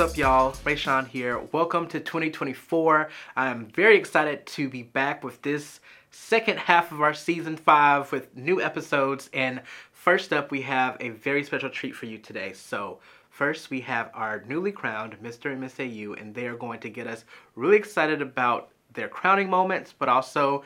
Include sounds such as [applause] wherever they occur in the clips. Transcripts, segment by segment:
What's up, y'all? Rayshawn here. Welcome to 2024. I'm very excited to be back with this second half of our season five with new episodes. And first up, we have a very special treat for you today. So, first, we have our newly crowned Mr. and Miss AU, and they are going to get us really excited about their crowning moments, but also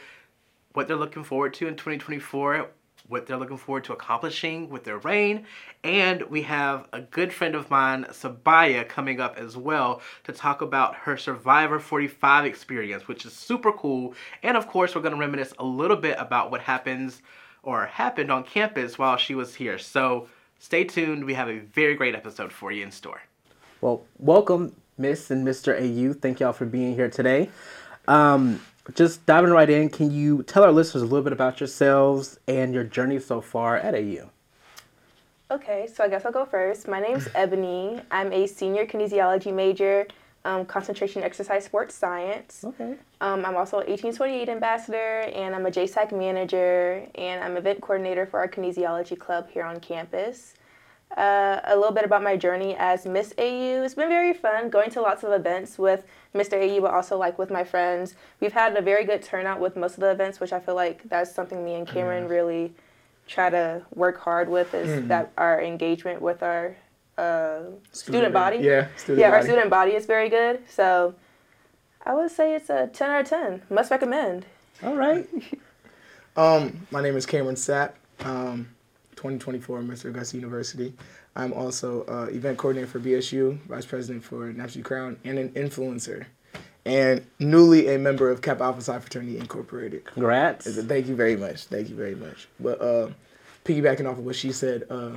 what they're looking forward to in 2024 what they're looking forward to accomplishing with their reign. And we have a good friend of mine, Sabiyah, coming up as well to talk about her Survivor 45 experience, which is super cool. And of course, we're going to reminisce a little bit about what happens or happened on campus while she was here. So stay tuned. We have a very great episode for you in store. Well, welcome, Miss and Mr. AU. Thank y'all for being here today. Um, just diving right in, can you tell our listeners a little bit about yourselves and your journey so far at AU? Okay, so I guess I'll go first. My name's Eboni. I'm a senior kinesiology major, um, concentration exercise sports science. Okay. Um, I'm also an 1828 ambassador, and I'm a JSAC manager, and I'm event coordinator for our kinesiology club here on campus uh, a little bit about my journey as Miss AU. It's been very fun going to lots of events with Mr. AU, but also like with my friends. We've had a very good turnout with most of the events, which I feel like that's something me and Cameron mm. really try to work hard with is mm. that our engagement with our uh, student, student, body. Yeah, student yeah, body. our student body is very good. So I would say it's a 10 out of 10. Must recommend. All right. [laughs] um, my name is Cameron Sapp. Um, 2024 Mr. Augusta University. I'm also uh, event coordinator for BSU, vice president for National Crown, and an influencer. And newly a member of Kappa Alpha Psi Fraternity Incorporated. Congrats. Thank you very much. Thank you very much. But uh, piggybacking off of what she said, uh,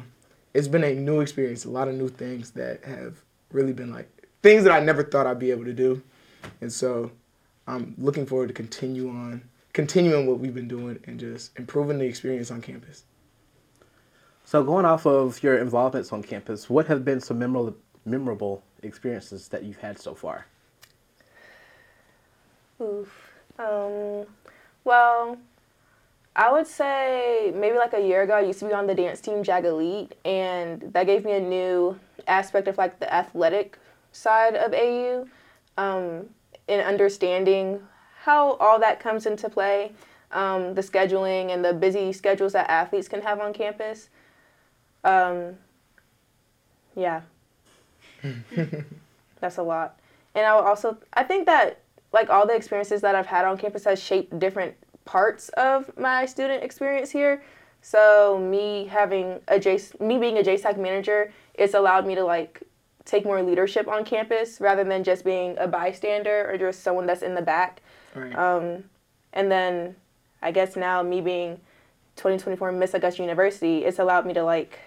it's been a new experience, a lot of new things that have really been like things that I never thought I'd be able to do. And so I'm looking forward to continue on, continuing what we've been doing and just improving the experience on campus. So, going off of your involvements on campus, what have been some memorable, memorable experiences that you've had so far? Oof. Um, well, I would say maybe like a year ago, I used to be on the dance team Jag Elite, and that gave me a new aspect of like the athletic side of AU, um, and understanding how all that comes into play, um, the scheduling and the busy schedules that athletes can have on campus. Um, yeah. [laughs] That's a lot. And I also, I think that like all the experiences that I've had on campus has shaped different parts of my student experience here. So me having a J, me being a JSAC manager, it's allowed me to like take more leadership on campus rather than just being a bystander or just someone that's in the back. Right. Um, and then I guess now me being 2024 Miss Augusta University, it's allowed me to like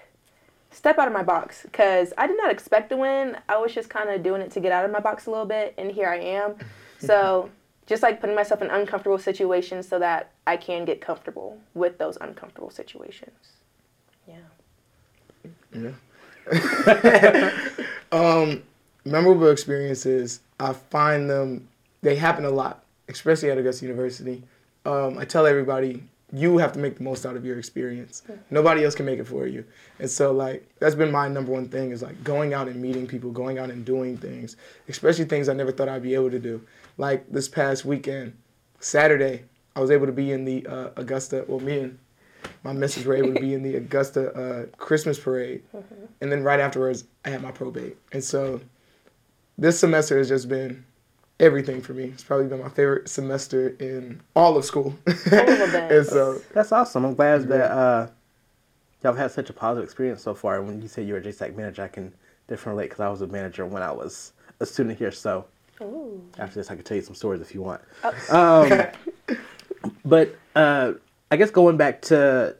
step out of my box because I did not expect to win. I was just kind of doing it to get out of my box a little bit, and here I am. [laughs] So just like putting myself in uncomfortable situations so that I can get comfortable with those uncomfortable situations. Yeah. Yeah. [laughs] um, memorable experiences. I find them. They happen a lot, especially at Augusta University. Um, I tell everybody you have to make the most out of your experience. Nobody else can make it for you. And so like that's been my number one thing is like going out and meeting people, going out and doing things, especially things I never thought I'd be able to do. Like this past weekend, Saturday, I was able to be in the uh, Augusta. Well, me and my missus were able to be in the [laughs] Augusta uh, Christmas parade, mm-hmm. and then right afterwards, I had my probate. And so this semester has just been everything for me. It's probably been my favorite semester in all of school. [laughs] and so that's awesome. I'm glad that uh, y'all have had such a positive experience so far. When you say you were a JSAC manager, I can definitely relate because I was a manager when I was a student here. So Ooh. after this, I can tell you some stories if you want. Oh. Um, [laughs] but uh, I guess going back to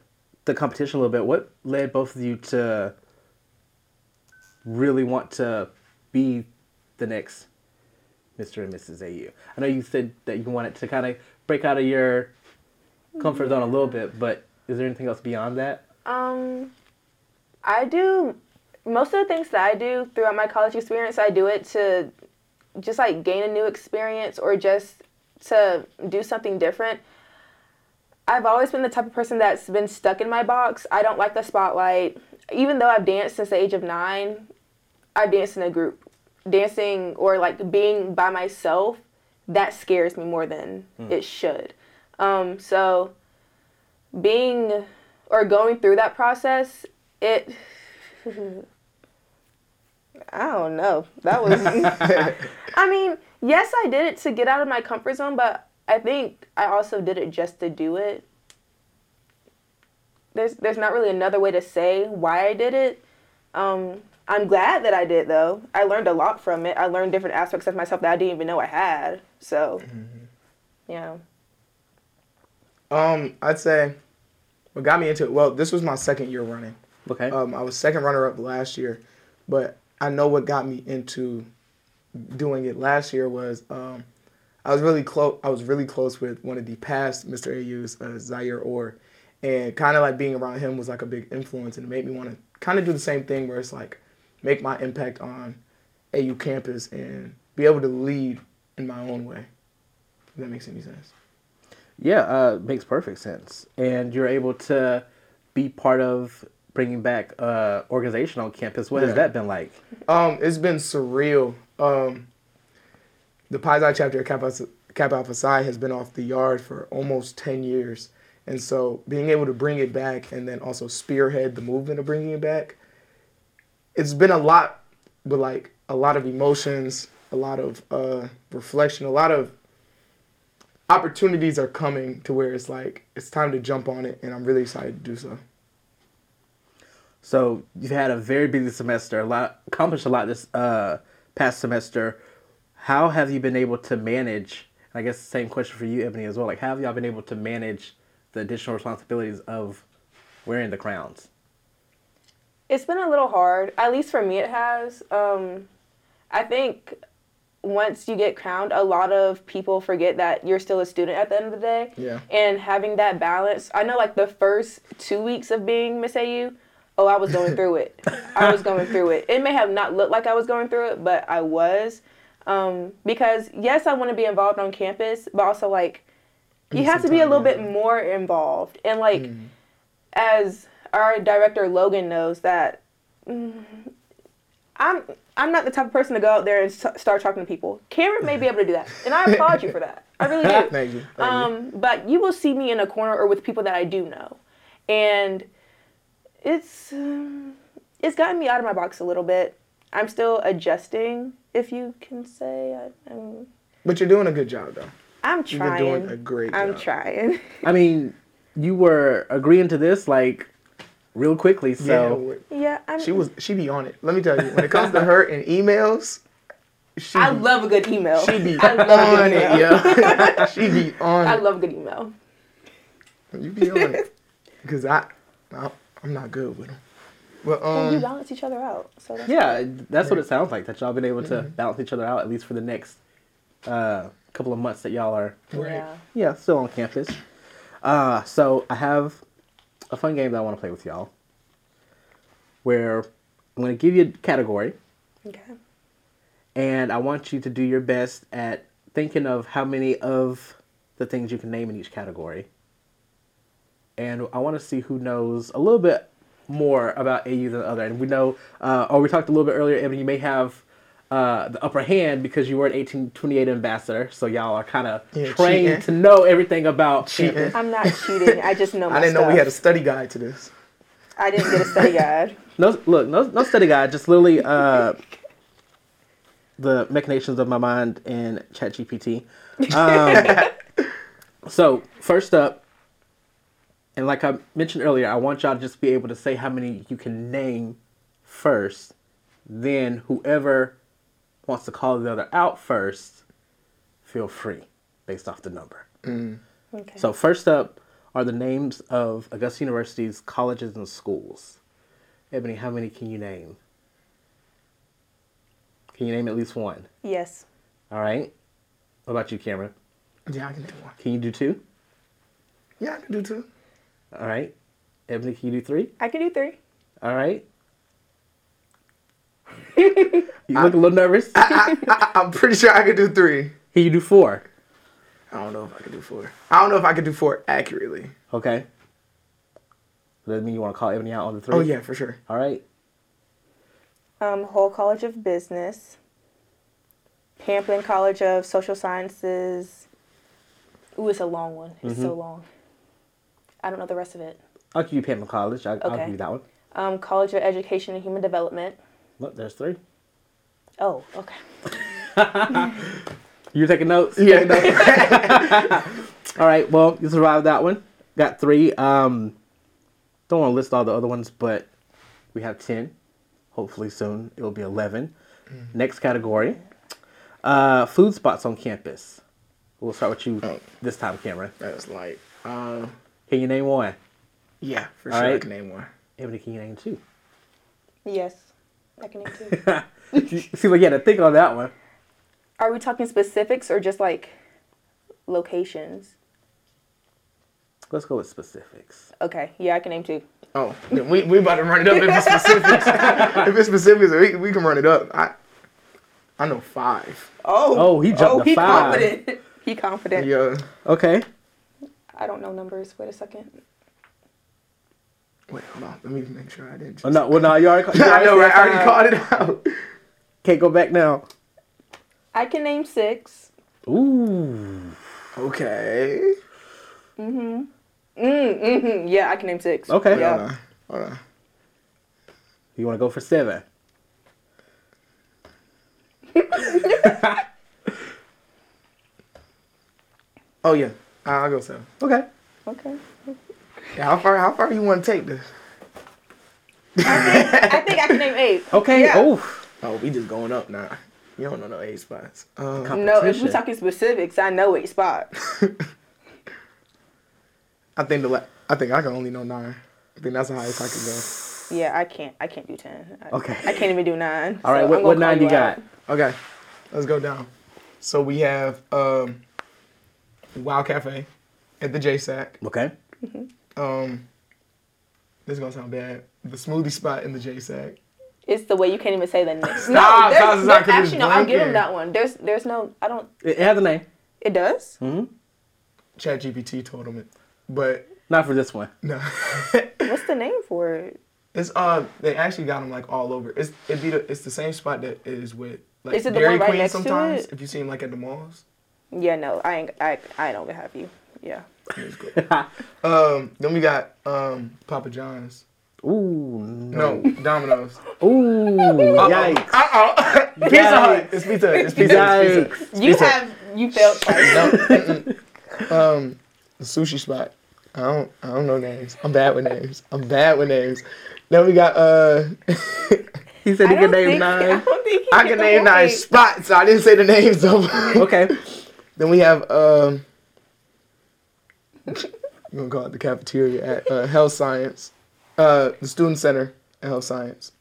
the competition a little bit, what led both of you to really want to be the next Mr. and Mrs. AU? I know you said that you wanted to kind of break out of your comfort zone a little bit, but is there anything else beyond that? Um, I do most of the things that I do throughout my college experience. I do it to just like gain a new experience or just to do something different. I've always been the type of person that's been stuck in my box. I don't like the spotlight. Even though I've danced since the age of nine, I've danced in a group dancing or like being by myself, that scares me more than it should. Um, so being or going through that process, it [laughs] I don't know. That was [laughs] I mean, yes, I did it to get out of my comfort zone, but I think I also did it just to do it. There's there's not really another way to say why I did it. Um, I'm glad that I did though. I learned a lot from it. I learned different aspects of myself that I didn't even know I had. So, yeah. Um, I'd say what got me into it. Well, this was my second year running. Okay. Um, I was second runner up last year, but I know what got me into doing it last year was um, I was really close. I was really close with one of the past Mr. AU's, uh, Zaire Orr, and kind of like being around him was like a big influence, and it made me want to kind of do the same thing where it's like make my impact on AU campus and be able to lead in my own way. If that makes any sense. Yeah, uh, makes perfect sense. And you're able to be part of bringing back uh, organization on campus. What has that been like? Um, it's been surreal. Um, the Pi Xi chapter at Kappa, Kappa Alpha Psi has been off the yard for almost 10 years. And so being able to bring it back and then also spearhead the movement of bringing it back, it's been a lot, with like a lot of emotions, a lot of uh, reflection, a lot of opportunities are coming to where it's like it's time to jump on it, and I'm really excited to do so. So you've had a very busy semester, a lot accomplished a lot this uh, past semester. How have you been able to manage? I guess the same question for you, Eboni, as well. Like, how have y'all been able to manage the additional responsibilities of wearing the crowns? It's been a little hard. At least for me, it has. Um, I think once you get crowned, a lot of people forget that you're still a student at the end of the day. Yeah. And having that balance, I know like the first two weeks of being Miss AU, oh, I was going through it. [laughs] I was going through it. It may have not looked like I was going through it, but I was. Um, because yes, I want to be involved on campus, but also like you have to be a little bit more involved. And like as our director Logan knows that mm, I'm I'm not the type of person to go out there and s- start talking to people. Cameron may be able to do that, and I applaud you for that. I really do. [laughs] Thank you. Thank you. Um, but you will see me in a corner or with people that I do know, and it's um, it's gotten me out of my box a little bit. I'm still adjusting, if you can say. I, I'm, But you're doing a good job, though. I'm trying. You've been trying. doing a great I'm job. trying. I mean, you were agreeing to this like real quickly, so we're- yeah, I'm, she was she be on it. Let me tell you, when it comes to [laughs] her and emails, she I love a good email. she be [laughs] I love a on it, email. yeah. [laughs] she be on I love a good email. You be on it, because I, I I'm not good with them. But And you um, balance each other out. So that's yeah, that's what it sounds like. That y'all been able to balance each other out at least for the next uh, couple of months that y'all are right. Yeah. yeah still on campus. Uh, so I have a fun game that I want to play with y'all, where I'm going to give you a category. Okay. and I want you to do your best at thinking of how many of the things you can name in each category. And I want to see who knows a little bit more about AU than the other. And we know, uh, or we talked a little bit earlier, Evan, you may have uh, the upper hand because you were an 1828 ambassador. So y'all are kind of Yeah, trained cheating. to know everything about Cheating. campus. I'm not cheating. I just know [laughs] my I didn't know we had a study guide to this. I didn't get a study [laughs] guide. No, look, no, no study guide. Just literally uh, the machinations of my mind in ChatGPT. Um, [laughs] so first up, and like I mentioned earlier, I want y'all to just be able to say how many you can name first. Then whoever wants to call the other out first, feel free, based off the number. Mm. Okay. So first up are the names of Augusta University's colleges and schools. Eboni, how many can you name? Can you name at least one? yes. All right. What about you, Cameron? Yeah, I can do one. Can you do two? Yeah, I can do two. All right. Eboni, can you do three? I can do three. All right. You look a little nervous. I, I, I'm pretty sure I could do three. Can you do four? I don't know if I could do four. I don't know if I could do four accurately. Okay. Does that mean you want to call Eboni out on the three? Oh yeah, for sure. All right. Um, Hull College of Business, Pamplin College of Social Sciences. Ooh, it's a long one. It's so long. I don't know the rest of it. I'll give you Pamplin College. I, I'll Okay. give you that one. Um, College of Education and Human Development. Look, there's three. Oh, okay. [laughs] You taking notes? Yeah. Taking notes? [laughs] all right. Well, you survived that one. Got three. Um, don't want to list all the other ones, but we have ten. Hopefully soon it will be 11 Next category, uh, food spots on campus. We'll start with you Oh. this time, Cameron. That's like, um, Can you name one? yeah, for All sure. I right. can name one. Eboni, can you name two? Yes. I can. [laughs] See, like you had to think on that one. Are we talking specifics or just like locations? Let's go with specifics. Okay. Yeah, I can name two. Oh, then we we about to run it up if it's specifics. [laughs] if it's specifics, we, we can run it up. I I know five. Oh. Oh, he jumped oh, to he five. confident. he confident. Yeah. Okay. I don't know numbers. Wait a second. Wait, hold on. Let me make sure I didn't. Just... Oh, no, well, no, you already. you [laughs] I know, said right? I already five. called it out. Can't go back now. I can name six. Ooh. Okay. Mm, hmm. mm-hmm. Yeah, I can name six. Okay. Yeah. Hold on. Hold on. You want to go for seven? [laughs] [laughs] Oh yeah, I'll go seven. Okay. Okay. Yeah, how far? How far you want to take this? I think I can name eight. [laughs] Okay. Yeah. Oh. Oh, we just going up now. You don't know no eight spots. Um, No, if we're talking specifics, I know eight spots. [laughs] I think the la- I think I can only know nine. I think that's the highest I can go. Yeah, I can't. I can't do ten. I, Okay. I can't even do nine. All right. so what I'm what nine you got? out. Okay, let's go down. So we have um, Wild Cafe at the JSAC. Okay. Um, this is gonna sound bad. The smoothie spot in the JSAC. It's the way you can't even say the name. Stop, [laughs] no, stop, there's, stop, there- 'cause actually no. I'll give him that one. There's there's no. I don't. It, it has a name. It does. hmm Chat GPT told him it, but Not for this one. [laughs] no. What's the name for it? it's uh, they actually got them like all over. It's it be the, it's the same spot that is with like Is it the Dairy one right Queen next to sometimes. it? If you see them like at the malls. Yeah, no, I ain't. I I don't have you. Yeah. It's good. [laughs] um, then we got um Papa John's. Ooh. No, Domino's. Ooh. Yikes. Uh oh. [laughs] Pizza Hut. It's Pizza Hut. It's Pizza Hut. It's Pizza Hut. You have you failed twice. No, um, sushi spot. I don't. I don't know names. I'm bad with names. I'm bad with names. Then we got uh. [laughs] He said he don't could name think, I nine. don't think he I can name nine spots. I didn't say the names though. Okay. then we have um. I'm gonna call it the cafeteria at uh, Health Science, uh, the Student Center at Health Science,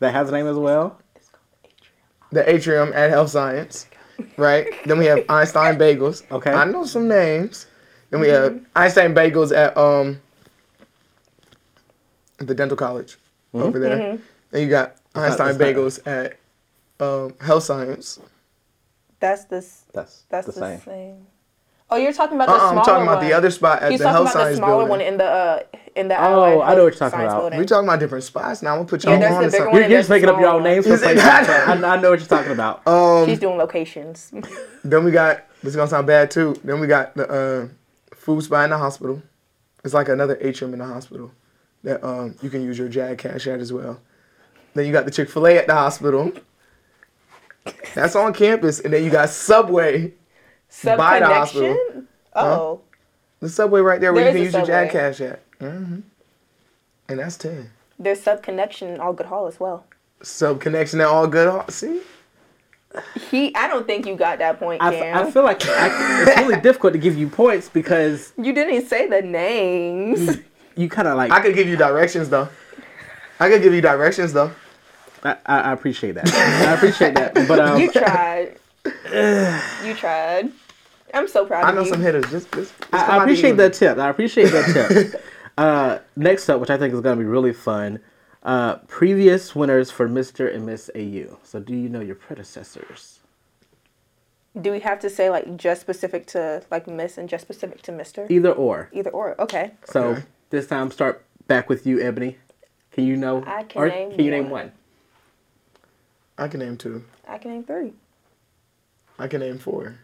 That has a name as well. It's called the atrium The atrium at Health Science, right? then we have Einstein Bagels. Okay. I know some names. Then we have Einstein Bagels at um the dental college over there. Then you got Einstein it's not- Bagels at um, Health Science. That's the s- That's that's the the, same. same. Oh, you're talking about the Uh-uh, smaller I'm talking about one. the other spot at He's the talking about the smaller building. one in the uh in the Oh, Allied I know what you're talking about. building. we talking about different spots now. I'm gonna put y'all Yeah, on the to bigger something. one. You're, you're just making up your small own names for places. not? I, I know what you're talking about. [laughs] Um, She's doing locations. [laughs] Then we got this is gonna sound bad too. Then we got the uh, food spot in the hospital. It's like another atrium in the hospital that um, you can use your Jag Cash at as well. Then you got the Chick Fil A at the hospital. That's on campus, and then you got Subway, Sub By the hospital. connection. Oh, the Subway right there where There you can is a use your Jag Cash at. hmm And that's ten. there's sub connection in Allgood Hall as well. Sub connection at all good. Hall? See, He, I don't think you got that point, I, Cam. I feel like I, it's really [laughs] difficult to give you points because you didn't say the names. you kind of like I could give you directions though. I could give you directions though. I, I, I appreciate that. I appreciate that. But um, you tried. [sighs] you tried. I'm so proud I of know you. some hitters. Just, just, just I, I appreciate even. that tip. I appreciate that tip. [laughs] uh, next up, which I think is going to be really fun, uh, previous winners for Mr. and Miss AU. So, do you know your predecessors? Do we have to say like just specific to like Miss and just specific to Mister? Either or. Either or. Okay. So Okay. this time, start back with you, Eboni. Can you know? I can or name Can you name one. one? I can name two. I can name three. I can name four.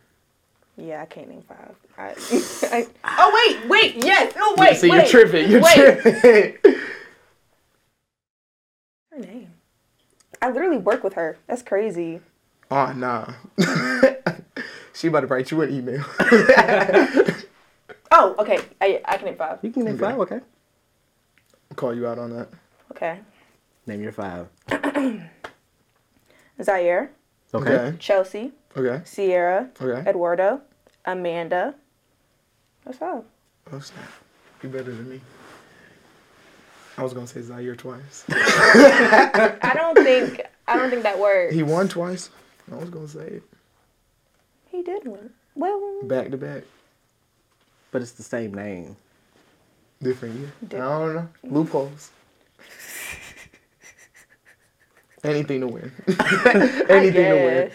Yeah, I can't name five. I, [laughs] I, oh wait, wait, yes. Oh wait, See, wait. you're tripping. You're wait. tripping. [laughs] Her name. I literally work with her. That's crazy. oh nah. [laughs] she about to write you an email. Oh, okay. I I can name five. You can name Okay. five, okay. I'll call you out on that. Okay. Name your five. [clears throat] Zaire, Okay. Okay. Chelsea, Okay. Sierra, Okay. Eduardo, Amanda. That's five. Oh snap. You better than me. I was gonna say Zaire twice. [laughs] I don't think I don't think that works. He won twice. I was gonna say it. He did win. Well, Back to back. But it's the same name. Different year. Di- I don't know. Loopholes. [laughs] Anything to win. I [laughs] Anything to win.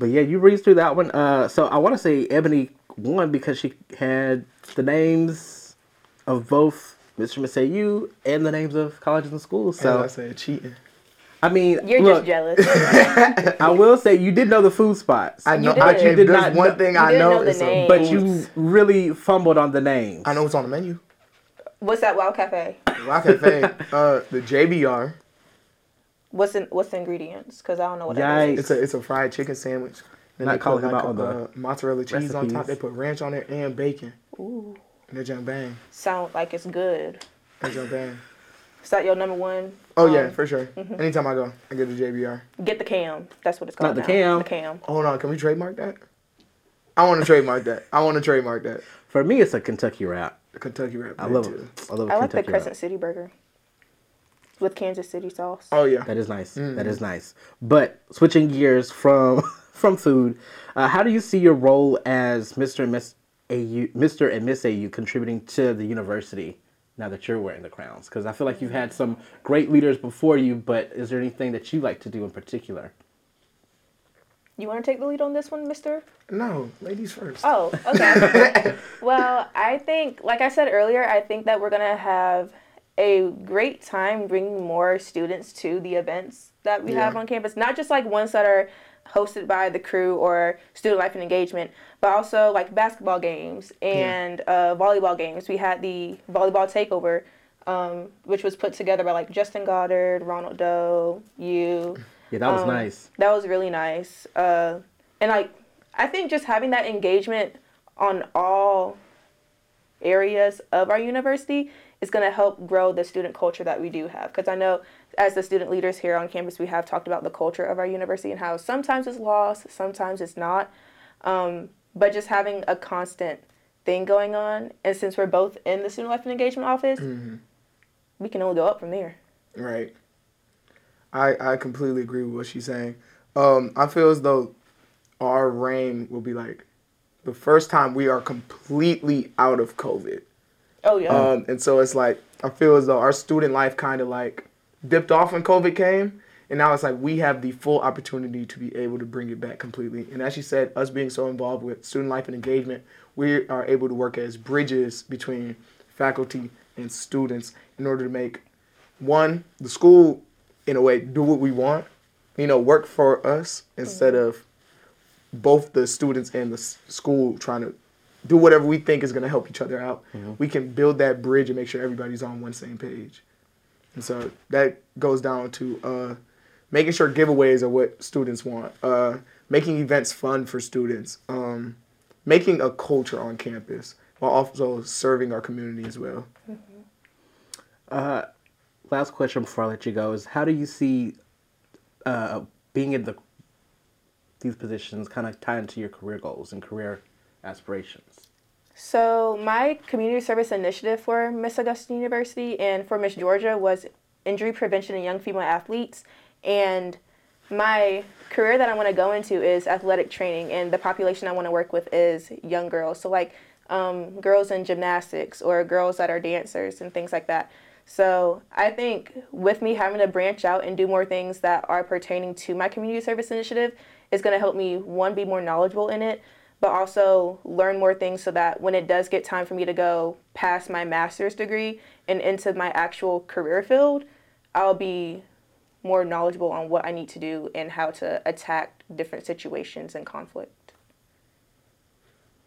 Guess. But yeah, you breezed through that one. Uh, so I want to say Eboni won because she had the names of both Mr. and and the names of colleges and schools. So I said cheating. I mean, You're look, just jealous. [laughs] I will say you did know the food spots. I know. did. I, you did there's not one know- thing I know. know the is some but you really fumbled on the names. I know what's on the menu. What's that Wild Cafe? Wild Cafe, uh, the JBR. What's in what's the ingredients? Because I don't know what that Yikes. is. It's a it's a fried chicken sandwich. Then Not they put calling like out a, on the uh, mozzarella cheese on top. recipes. They put ranch on it and bacon. Ooh, And that junk bang. sound like it's good. That junk bang. Is that your number one? Oh yeah, Um, for sure. Anytime I go, I get the JBR. Get the cam. That's what it's called. Not called. the now. cam. The cam. Hold on, can we trademark that? I want to trademark that. I want to trademark that. For me, it's a Kentucky wrap. The Kentucky Wrap. I love it. I love Kentucky. I like the Kentucky Crescent wrap. City burger with Kansas City sauce. Oh yeah. That is nice. That Mm-hmm. is nice. But switching gears from [laughs] from food, uh, how do you see your role as Mr. and Miss AU, Mr. and Miss AU contributing to the university now that you're wearing the crowns? Because I feel like you've had some great leaders before you, but is there anything that you like to do in particular? You want to take the lead on this one, Mister? No, ladies first. Oh, okay. [laughs] well, I think, like I said earlier, I think that we're gonna have a great time bringing more students to the events that we have on campus. Not just like ones that are hosted by the crew or student life and engagement, but also like basketball games and uh, volleyball games. We had the volleyball takeover, um, which was put together by like Justin Goddard, Ronald Doe, you. Yeah, that was Um, nice. That was really nice. Uh, and like, I think just having that engagement on all areas of our university is going to help grow the student culture that we do have. Because I know as the student leaders here on campus, we have talked about the culture of our university and how sometimes it's lost, sometimes it's not. Um, but just having a constant thing going on, and since we're both in the student life and engagement office, we can only go up from there. Right. I I completely agree with what she's saying. Um, I feel as though our reign will be like the first time we are completely out of COVID. Oh yeah. Um, and so it's like I feel as though our student life kind of like dipped off when COVID came, and now it's like we have the full opportunity to be able to bring it back completely. And as she said, us being so involved with student life and engagement, we are able to work as bridges between faculty and students in order to make one the school in a way do what we want, you know, work for us instead of both the students and the school trying to do whatever we think is going to help each other out. We can build that bridge and make sure everybody's on one same page. And so that goes down to uh, making sure giveaways are what students want, uh, making events fun for students, um, making a culture on campus while also serving our community as well. Uh, last question before I let you go is how do you see uh, being in the these positions kind of tie into your career goals and career aspirations? So my community service initiative for Miss Augusta University and for Miss Georgia was injury prevention in young female athletes. And my career that I want to go into is athletic training, and the population I want to work with is young girls. So like um, girls in gymnastics or girls that are dancers and things like that. So I think with me having to branch out and do more things that are pertaining to my community service initiative is going to help me one be more knowledgeable in it, but also learn more things so that when it does get time for me to go past my master's degree and into my actual career field, I'll be more knowledgeable on what I need to do and how to attack different situations and conflict.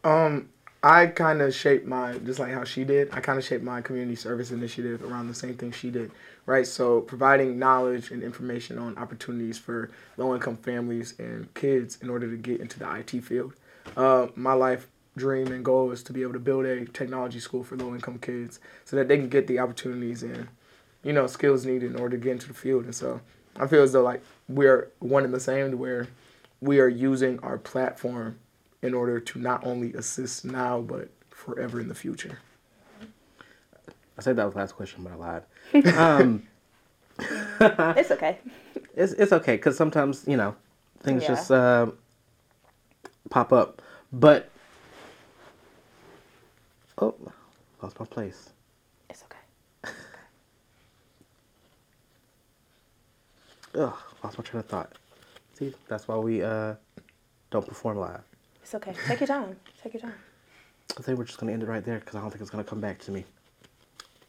Um, I kind of shaped my just like how she did. I kind of shaped my community service initiative around the same thing she did, right? So providing knowledge and information on opportunities for low-income families and kids in order to get into the IT field. Uh, my life dream and goal is to be able to build a technology school for low-income kids so that they can get the opportunities and you know skills needed in order to get into the field. And so I feel as though like we're one and the same, to where we are using our platform in order to not only assist now but forever in the future. I said that was the last question, but I lied. [laughs] Um, it's okay. [laughs] it's it's okay because sometimes you know things Yeah. just uh, pop up. But oh, lost my place. It's okay. [laughs] Ugh, lost my train of thought. See, that's why we uh, don't perform live. It's okay. Take your time. Take your time. I think we're just gonna end it right there because I don't think it's gonna come back to me.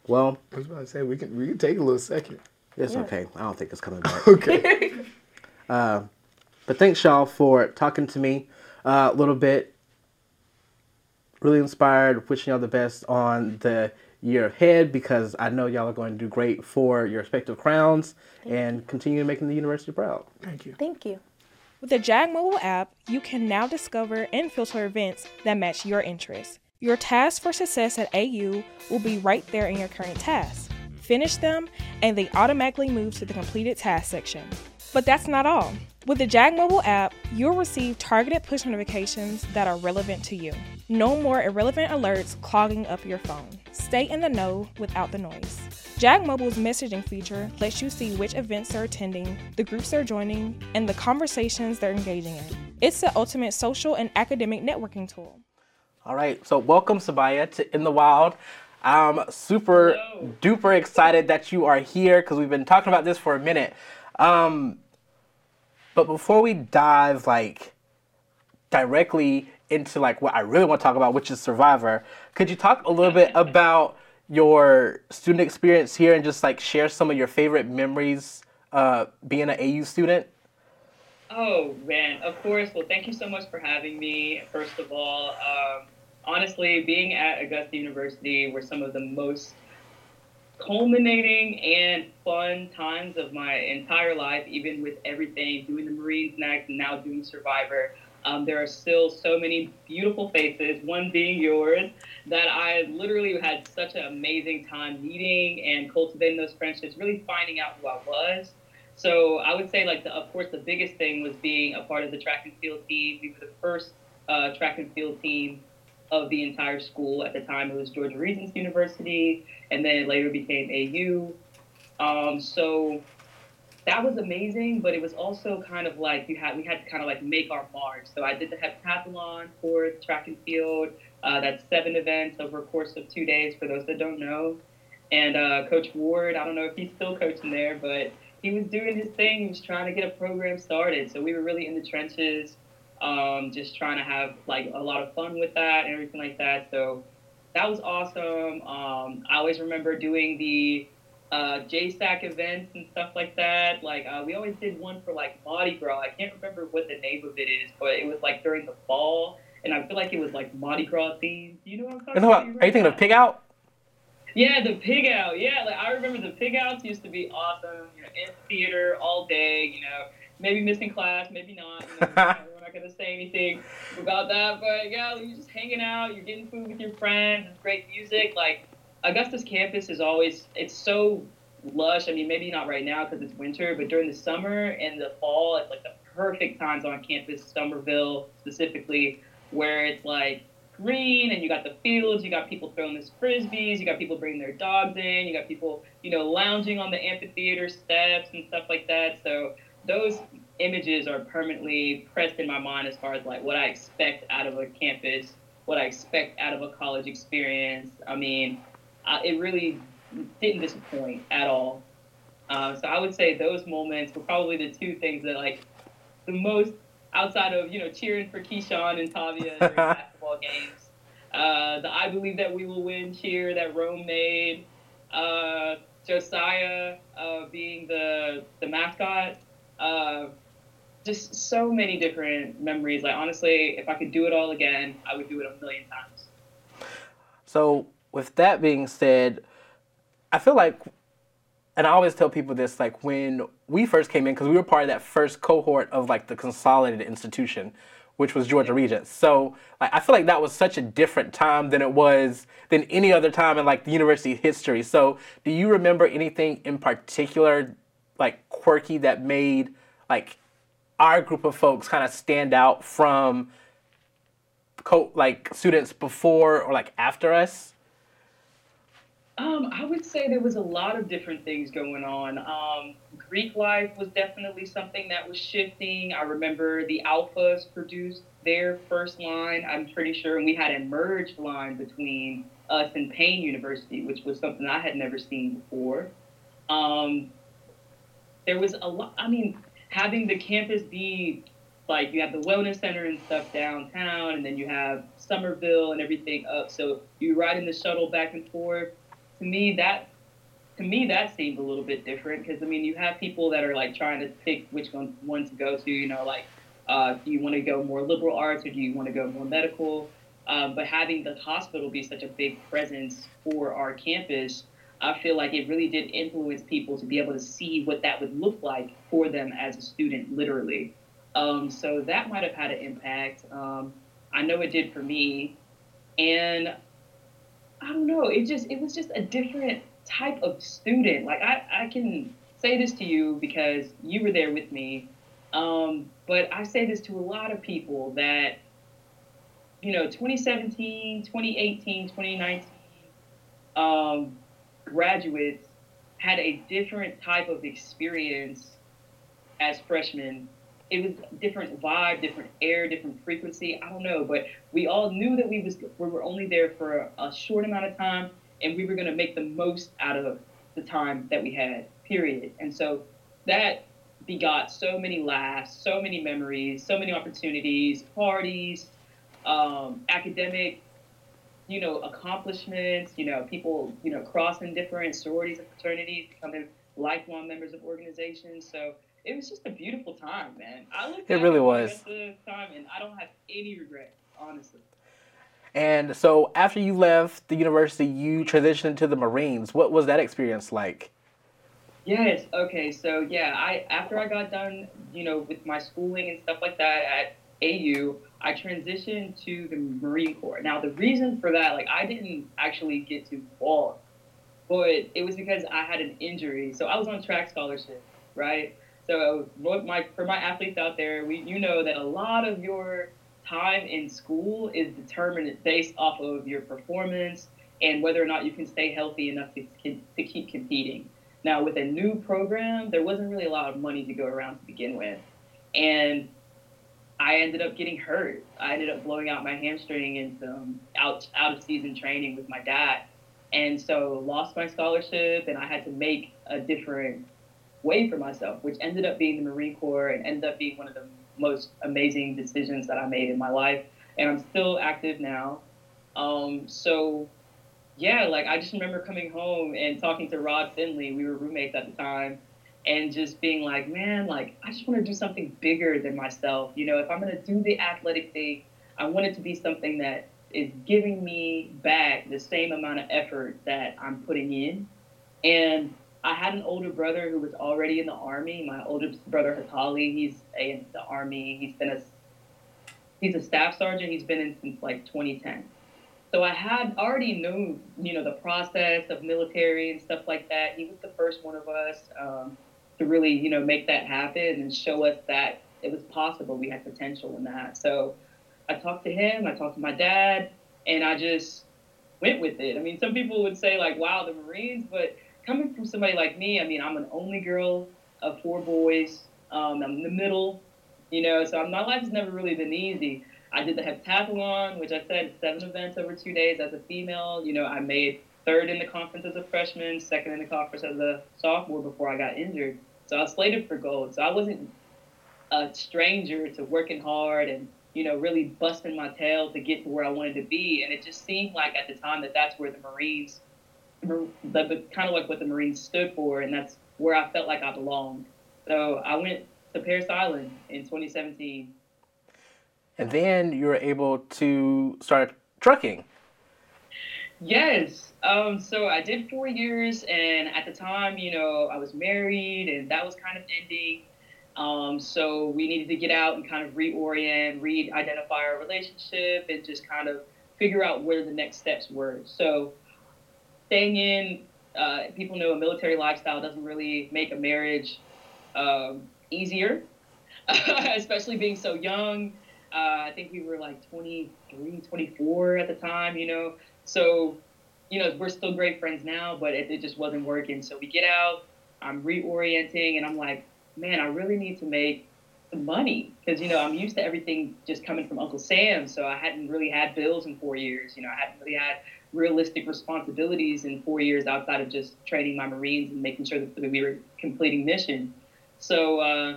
Well, I was about to say we can we can take a little second. it's Yeah. okay. I don't think it's coming [laughs] back. Okay. [laughs] But thanks, y'all, for talking to me uh, a little bit. Really inspired. Wishing y'all the best on the year ahead because I know y'all are going to do great for your respective crowns and continue making the university proud. Thank you. Thank you. With the Jag mobile app, you can now discover and filter events that match your interests. Your tasks for success at AU will be right there in your current tasks. Finish them, and they automatically move to the completed task section. But that's not all. With the Jag mobile app, you'll receive targeted push notifications that are relevant to you. No more irrelevant alerts clogging up your phone. Stay in the know without the noise. Jag Mobile's messaging feature lets you see which events they're attending, the groups they're joining, and the conversations they're engaging in. It's the ultimate social and academic networking tool. All right, so welcome Sabiyah to In the Wild. I'm super duper excited that you are here because we've been talking about this for a minute. Um, but before we dive like directly into like what I really want to talk about, which is Survivor, could you talk a little bit about your student experience here and just like share some of your favorite memories uh, being an AU student? Oh man, of course. Well, thank you so much for having me. First of all, um, honestly, being at Augusta University were some of the most culminating and fun times of my entire life, even with everything doing the Marines next now doing Survivor. Um, there are still so many beautiful faces, one being yours, that I literally had such an amazing time meeting and cultivating those friendships, really finding out who I was. So I would say, like, the, of course, the biggest thing was being a part of the track and field team. We were the first uh, track and field team of the entire school. At the time, it was Georgia Regents University, and then it later became AU. Um, so that was amazing, but it was also kind of like you had we had to kind of like make our mark. So I did the heptathlon for track and field. Uh, that's seven events over a course of two days. For those that don't know, and uh, Coach Ward, I don't know if he's still coaching there, but he was doing his thing. He was trying to get a program started. So we were really in the trenches, um, just trying to have like a lot of fun with that and everything like that. So that was awesome. Um, I always remember doing the uh, JSAC events and stuff like that. Like uh, we always did one for like Mardi Gras. I can't remember what the name of it is, but it was like during the fall, and I feel like it was like Mardi Gras themed. Do you know what I'm talking about? on, are you thinking of Pig Out? Yeah, the pig out. Yeah, like I remember the pig outs used to be awesome. You know, amphitheater all day. You know, maybe missing class, maybe not. You know, [laughs] not gonna say anything about that. But yeah, you're just hanging out. You're getting food with your friends. Great music. Like Augusta's campus is always. It's so lush. I mean, maybe not right now because it's winter, but during the summer and the fall, it's like the perfect times on campus. Summerville specifically, where it's like green and you got the fields, you got people throwing this frisbees, you got people bringing their dogs in, you got people, you know, lounging on the amphitheater steps and stuff like that. So those images are permanently pressed in my mind as far as like what I expect out of a campus, what I expect out of a college experience. I mean, uh, it really didn't disappoint at all. Uh, so I would say those moments were probably the two things that like the most outside of you know cheering for Keyshawn and Tavia during [laughs] basketball games. Uh, the I believe that we will win cheer that Rome made. Uh, Josiah uh, being the the the mascot. Just so many different memories. Like honestly, if I could do it all again, I would do it a million times. So with that being said, I feel like, and I always tell people this, like when we first came in, because we were part of that first cohort of like the consolidated institution, which was Georgia Regents. So like I feel like that was such a different time than it was than any other time in like the university history. So do you remember anything in particular, like quirky that made like our group of folks kind of stand out from co- like students before or like after us? Um, I would say there was a lot of different things going on. Um, Greek life was definitely something that was shifting. I remember the Alphas produced their first line, I'm pretty sure, and we had a merged line between us and Paine University, which was something I had never seen before. Um, there was a lot, I mean, having the campus be like you have the wellness center and stuff downtown, and then you have Summerville and everything up. So you ride in the shuttle back and forth to me that to me that seemed a little bit different because I mean you have people that are like trying to pick which one one to go to. You know, like uh, do you want to go more liberal arts or do you want to go more medical? Um, but having the hospital be such a big presence for our campus, I feel like it really did influence people to be able to see what that would look like for them as a student, literally. Um, so that might have had an impact. Um, I know it did for me. And I don't know. It just it was just a different type of student. Like I, I can say this to you because you were there with me. Um, but I say this to a lot of people that, you know, 2017, 2018, 2019 um, graduates had a different type of experience as freshmen it was different vibe, different air, different frequency. I don't know, but we all knew that we was we were only there for a short amount of time, and we were going to make the most out of the time that we had. Period. And so that begot so many laughs, so many memories, so many opportunities, parties, um, academic, you know, accomplishments. You know, people, you know, crossing different sororities and fraternities, becoming lifelong members of organizations. So it was just a beautiful time, man. I looked it really was. the time, and I don't have any regrets, honestly. And so, after you left the university, you transitioned to the Marines. What was that experience like? Yes. Okay. So yeah, I after I got done, you know, with my schooling and stuff like that at AU, I transitioned to the Marine Corps. Now, the reason for that, like, I didn't actually get to fall, but it was because I had an injury. So I was on track scholarship, right? So my, for my athletes out there, we, you know that a lot of your time in school is determined based off of your performance and whether or not you can stay healthy enough to, to keep competing. Now, with a new program, there wasn't really a lot of money to go around to begin with. And I ended up getting hurt. I ended up blowing out my hamstring in some out, out of season training with my dad. And so lost my scholarship and I had to make a different way for myself, which ended up being the Marine Corps and ended up being one of the most amazing decisions that I made in my life. And I'm still active now. Um, so, yeah, like I just remember coming home and talking to Rod Finley. We were roommates at the time. And just being like, man, like, I just want to do something bigger than myself. You know, if I'm going to do the athletic thing, I want it to be something that is giving me back the same amount of effort that I'm putting in. And I had an older brother who was already in the army. My older brother Hatali, he's in the army. He's been a he's a staff sergeant. He's been in since like 2010. So I had already known, you know, the process of military and stuff like that. He was the first one of us um, to really, you know, make that happen and show us that it was possible. We had potential in that. So I talked to him. I talked to my dad, and I just went with it. I mean, some people would say like, "Wow, the Marines," but coming from somebody like me, I mean, I'm an only girl of four boys. Um, I'm in the middle, you know, so my life has never really been easy. I did the heptathlon, which I said seven events over two days as a female. You know, I made third in the conference as a freshman, second in the conference as a sophomore before I got injured. So I was slated for gold. So I wasn't a stranger to working hard and you know really busting my tail to get to where I wanted to be. And it just seemed like at the time that that's where the Marines the, kind of like what the Marines stood for, and that's where I felt like I belonged. So I went to Parris Island in 2017. And then you were able to start trucking. Yes. Um, so I did four years, and at the time, you know, I was married, and that was kind of ending. Um, so we needed to get out and kind of reorient, re-identify our relationship, and just kind of figure out where the next steps were. So staying in, uh, people know a military lifestyle doesn't really make a marriage um, easier, [laughs] especially being so young. Uh, I think we were like 23, 24 at the time, you know. So, you know, we're still great friends now, but it, it just wasn't working. So we get out, I'm reorienting, and I'm like, man, I really need to make some money because, you know, I'm used to everything just coming from Uncle Sam. So I hadn't really had bills in four years. You know, I hadn't really had realistic responsibilities in four years outside of just training my Marines and making sure that we were completing mission. So, uh,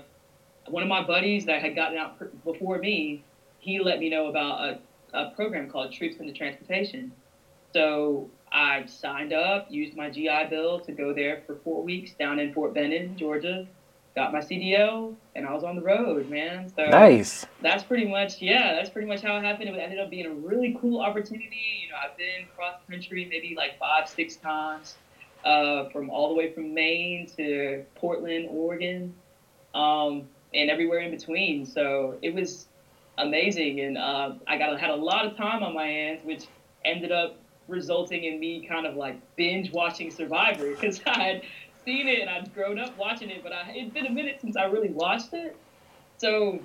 one of my buddies that had gotten out before me, he let me know about a, a program called Troops into Transportation. So I signed up, used my GI Bill to go there for four weeks down in Fort Benning, Georgia. Got my CDL, and I was on the road, man. So nice. That's pretty much, yeah, that's pretty much how it happened. It ended up being a really cool opportunity. You know, I've been cross country maybe like five, six times, uh, from all the way from Maine to Portland, Oregon, um, and everywhere in between. So it was amazing, and uh, I got had a lot of time on my hands, which ended up resulting in me kind of like binge watching Survivor because I had seen it and I'd grown up watching it, but I, it'd been a minute since I really watched it. So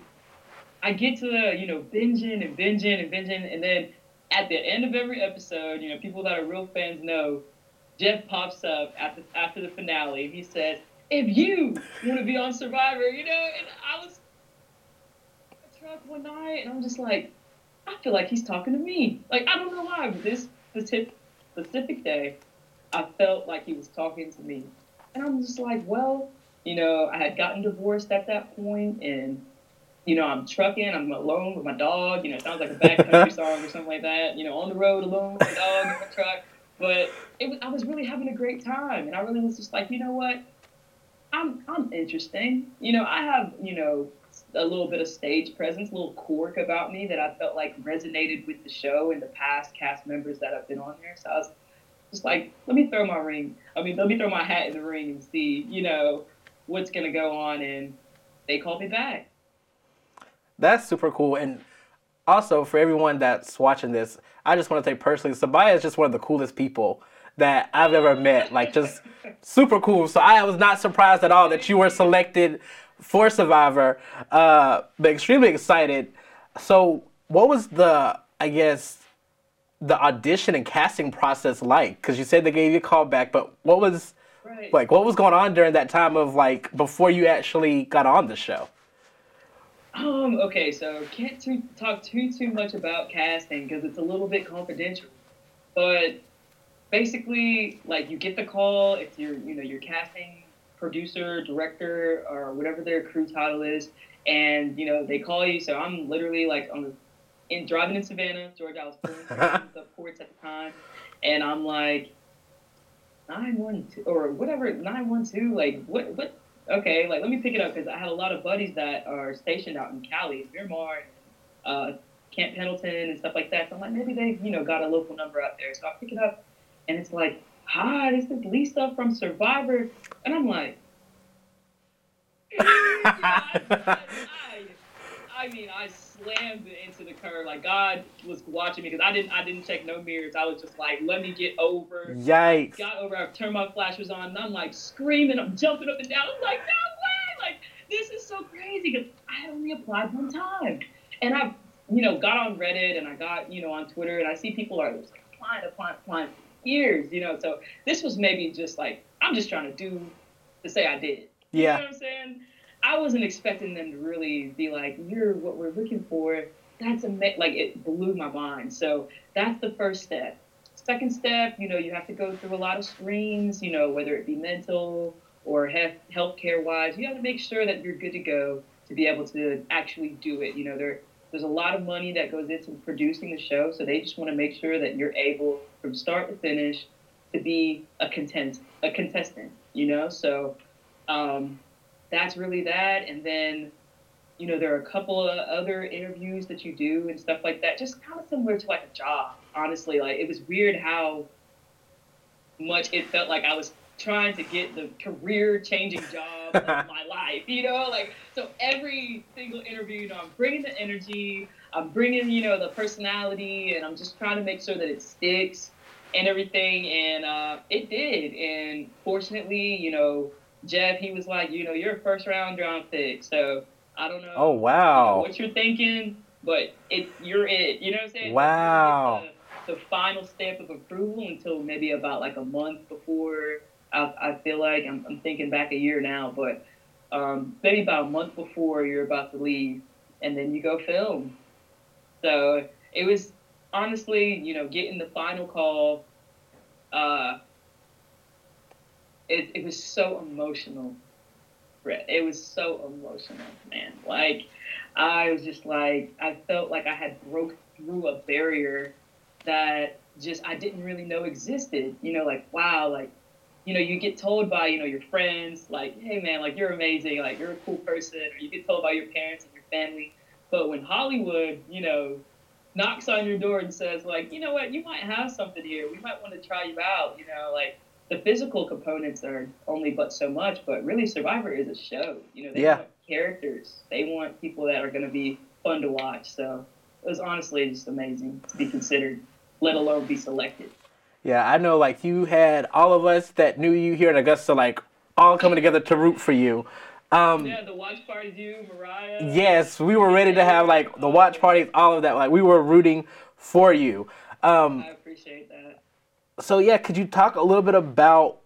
I get to the, you know, binging and binging and binging, and then at the end of every episode, you know, people that are real fans know, Jeff pops up after after the finale. He says, "If you want to be on Survivor, you know," and I was truck one night, and I'm just like, I feel like he's talking to me. Like I don't know why, but this specific specific day, I felt like he was talking to me, and I'm just like, well, you know, I had gotten divorced at that point, and you know, I'm trucking, I'm alone with my dog. You know, it sounds like a backcountry [laughs] song or something like that. You know, on the road alone with my dog in my truck. But it was, I was really having a great time, and I really was just like, you know what, I'm I'm interesting. You know, I have you know a little bit of stage presence, a little quirk about me that I felt like resonated with the show and the past cast members that have been on there. So I was just like, let me throw my ring. I mean, let me throw my hat in the ring and see, you know, what's gonna go on. And they called me back. That's super cool. And also for everyone that's watching this, I just want to say personally, Sabiyah is just one of the coolest people that I've ever met. Like just [laughs] super cool. So I was not surprised at all that you were selected for Survivor, uh, but extremely excited. So, what was the, I guess, the audition and casting process like? Because you said they gave you a call back, but what was right. like? What was going on during that time of like before you actually got on the show? Um. Okay. So can't too, talk too too much about casting because it's a little bit confidential. But basically, like you get the call if you're you know you're casting producer, director, or whatever their crew title is, and you know they call you. So I'm literally like on the in driving in Savannah, Georgia. I was pulling [laughs] the ports at the time, and I'm like nine one two or whatever nine one two. Like what what? Okay, like let me pick it up because I had a lot of buddies that are stationed out in Cali, Miramar, uh, Camp Pendleton, and stuff like that. So I'm like maybe they you know got a local number out there. So I pick it up, and it's like hi, this is Lisa from Survivor. And I'm like, [laughs] I, I, I, mean, I slammed it into the curb. Like God was watching me because I didn't, I didn't check no mirrors. I was just like, let me get over. Yikes! Got over. I turned my flashers on, and I'm like screaming. I'm jumping up and down. I'm like, no way! Like this is so crazy because I only applied one time, and I, you know, got on Reddit and I got, you know, on Twitter, and I see people are just applying, applying, applying years, you know. So this was maybe just like I'm just trying to do to say I did. Yeah. You know what I'm saying? I wasn't expecting them to really be like, "You're what we're looking for." That's ama- like it blew my mind. So that's the first step. Second step, you know, you have to go through a lot of screens. You know, whether it be mental or health healthcare wise, you have to make sure that you're good to go to be able to actually do it. You know, there there's a lot of money that goes into producing the show, so they just want to make sure that you're able, from start to finish, to be a content a contestant. You know, so um, that's really that. And then, you know, there are a couple of other interviews that you do and stuff like that, just kind of similar to like a job, honestly. Like, it was weird how much it felt like I was trying to get the career changing job of [laughs] my life, you know? Like, so every single interview, you know, I'm bringing the energy, I'm bringing, you know, the personality, and I'm just trying to make sure that it sticks and everything. And uh, it did. And fortunately, you know, Jeff, he was like, you know, you're a first round draft pick. So I don't know. Oh, wow. You know, what you're thinking, but it, you're it. You know what I'm saying? Wow. The, the final step of approval until maybe about like a month before. I, I feel like I'm, I'm thinking back a year now, but um, maybe about a month before you're about to leave, and then you go film. So it was honestly, you know, getting the final call. Uh, it, it was so emotional. It was so emotional, man. Like, I was just like, I felt like I had broke through a barrier that just I didn't really know existed. You know, like, wow, like, you know, you get told by, you know, your friends, like, hey, man, like, you're amazing, like, you're a cool person, or you get told by your parents and your family. But when Hollywood, you know, knocks on your door and says, like, you know what, you might have something here. We might want to try you out. You know, like the physical components are only but so much, but really Survivor is a show. You know, they yeah. want characters. They want people that are going to be fun to watch. So it was honestly just amazing to be considered, let alone be selected. Yeah, I know. Like you had all of us that knew you here in Augusta, like all coming together to root for you. Um, yeah, the watch parties, you, Mariah. Yes, we were ready to have like the watch parties, all of that. Like we were rooting for you. Um, I appreciate that. So yeah, could you talk a little bit about,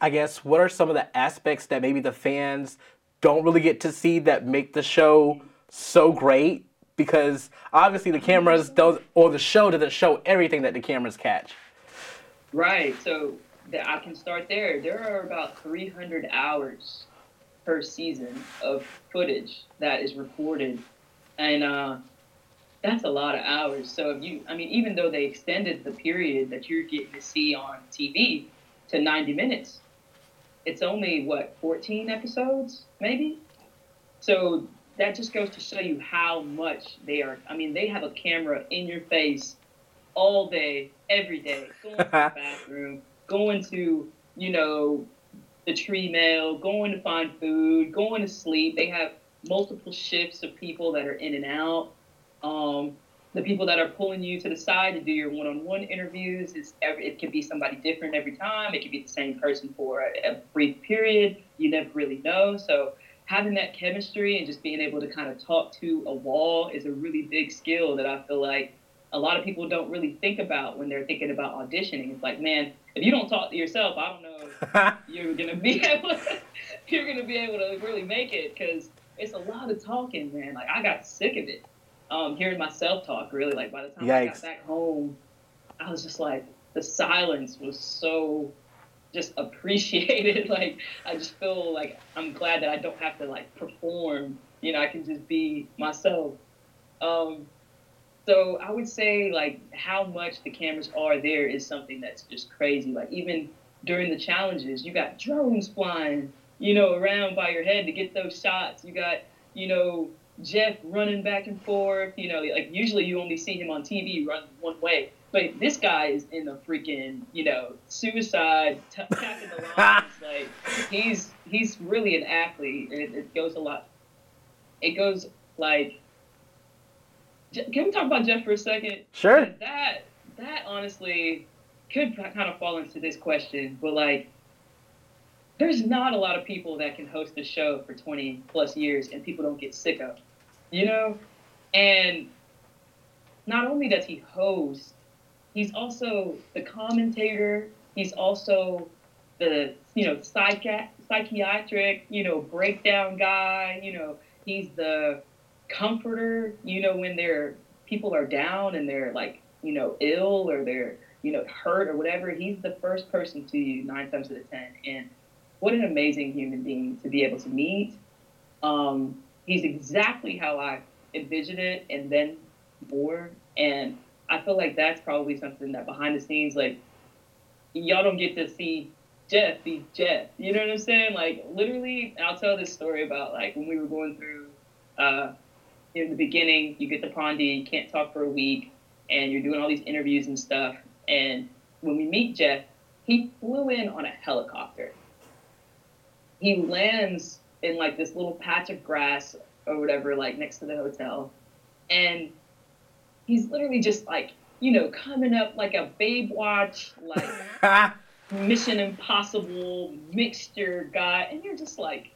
I guess, what are some of the aspects that maybe the fans don't really get to see that make the show so great? Because obviously the cameras don't, or the show doesn't show everything that the cameras catch. Right. So I can start there. There are about 300 hours per season of footage that is recorded, and uh, that's a lot of hours. So if you, I mean, even though they extended the period that you're getting to see on TV to 90 minutes, it's only what 14 episodes, maybe. So that just goes to show you how much they are. I mean, they have a camera in your face all day, every day, [laughs] going to the bathroom, going to, you know, the tree mail, going to find food, going to sleep. They have multiple shifts of people that are in and out. Um, the people that are pulling you to the side to do your one-on-one interviews is every, it can be somebody different every time. It can be the same person for a, a brief period. You never really know. So having that chemistry and just being able to kind of talk to a wall is a really big skill that I feel like a lot of people don't really think about when they're thinking about auditioning. It's like, man, if you don't talk to yourself, I don't know [laughs] you're gonna be [laughs] able to, you're gonna be able to really make it because it's a lot of talking, man. Like I got sick of it, um, hearing myself talk. Really, like by the time Yikes. I got back home, I was just like the silence was so just appreciated. [laughs] like I just feel like I'm glad that I don't have to like perform. You know, I can just be myself. Um, so I would say like how much the cameras are there is something that's just crazy. Like even during the challenges, you got drones flying, you know, around by your head to get those shots. You got, you know, Jeff running back and forth. You know, like usually you only see him on TV run one way, but this guy is in the freaking, you know, suicide t- tapping the lines. [laughs] like he's he's really an athlete. It, it goes a lot. It goes like can we talk about Jeff for a second? Sure. That that honestly could kind of fall into this question, but like, there's not a lot of people that can host a show for 20 plus years and people don't get sick of, you know, and not only does he host, he's also the commentator. He's also the you know psychi- psychiatric you know breakdown guy. You know he's the comforter, you know, when they're people are down and they're like, you know, ill or they're, you know, hurt or whatever, he's the first person to you nine times out of ten. And what an amazing human being to be able to meet. Um, he's exactly how I envisioned it and then more. And I feel like that's probably something that behind the scenes, like, y'all don't get to see Jeff be Jeff. You know what I'm saying? Like literally, I'll tell this story about like when we were going through uh, in the beginning, you get the Pondy, you can't talk for a week, and you're doing all these interviews and stuff. And when we meet Jeff, he flew in on a helicopter. He lands in like this little patch of grass or whatever, like next to the hotel, and he's literally just like you know coming up like a Baywatch like. [laughs] Mission Impossible mixture guy, and you're just like,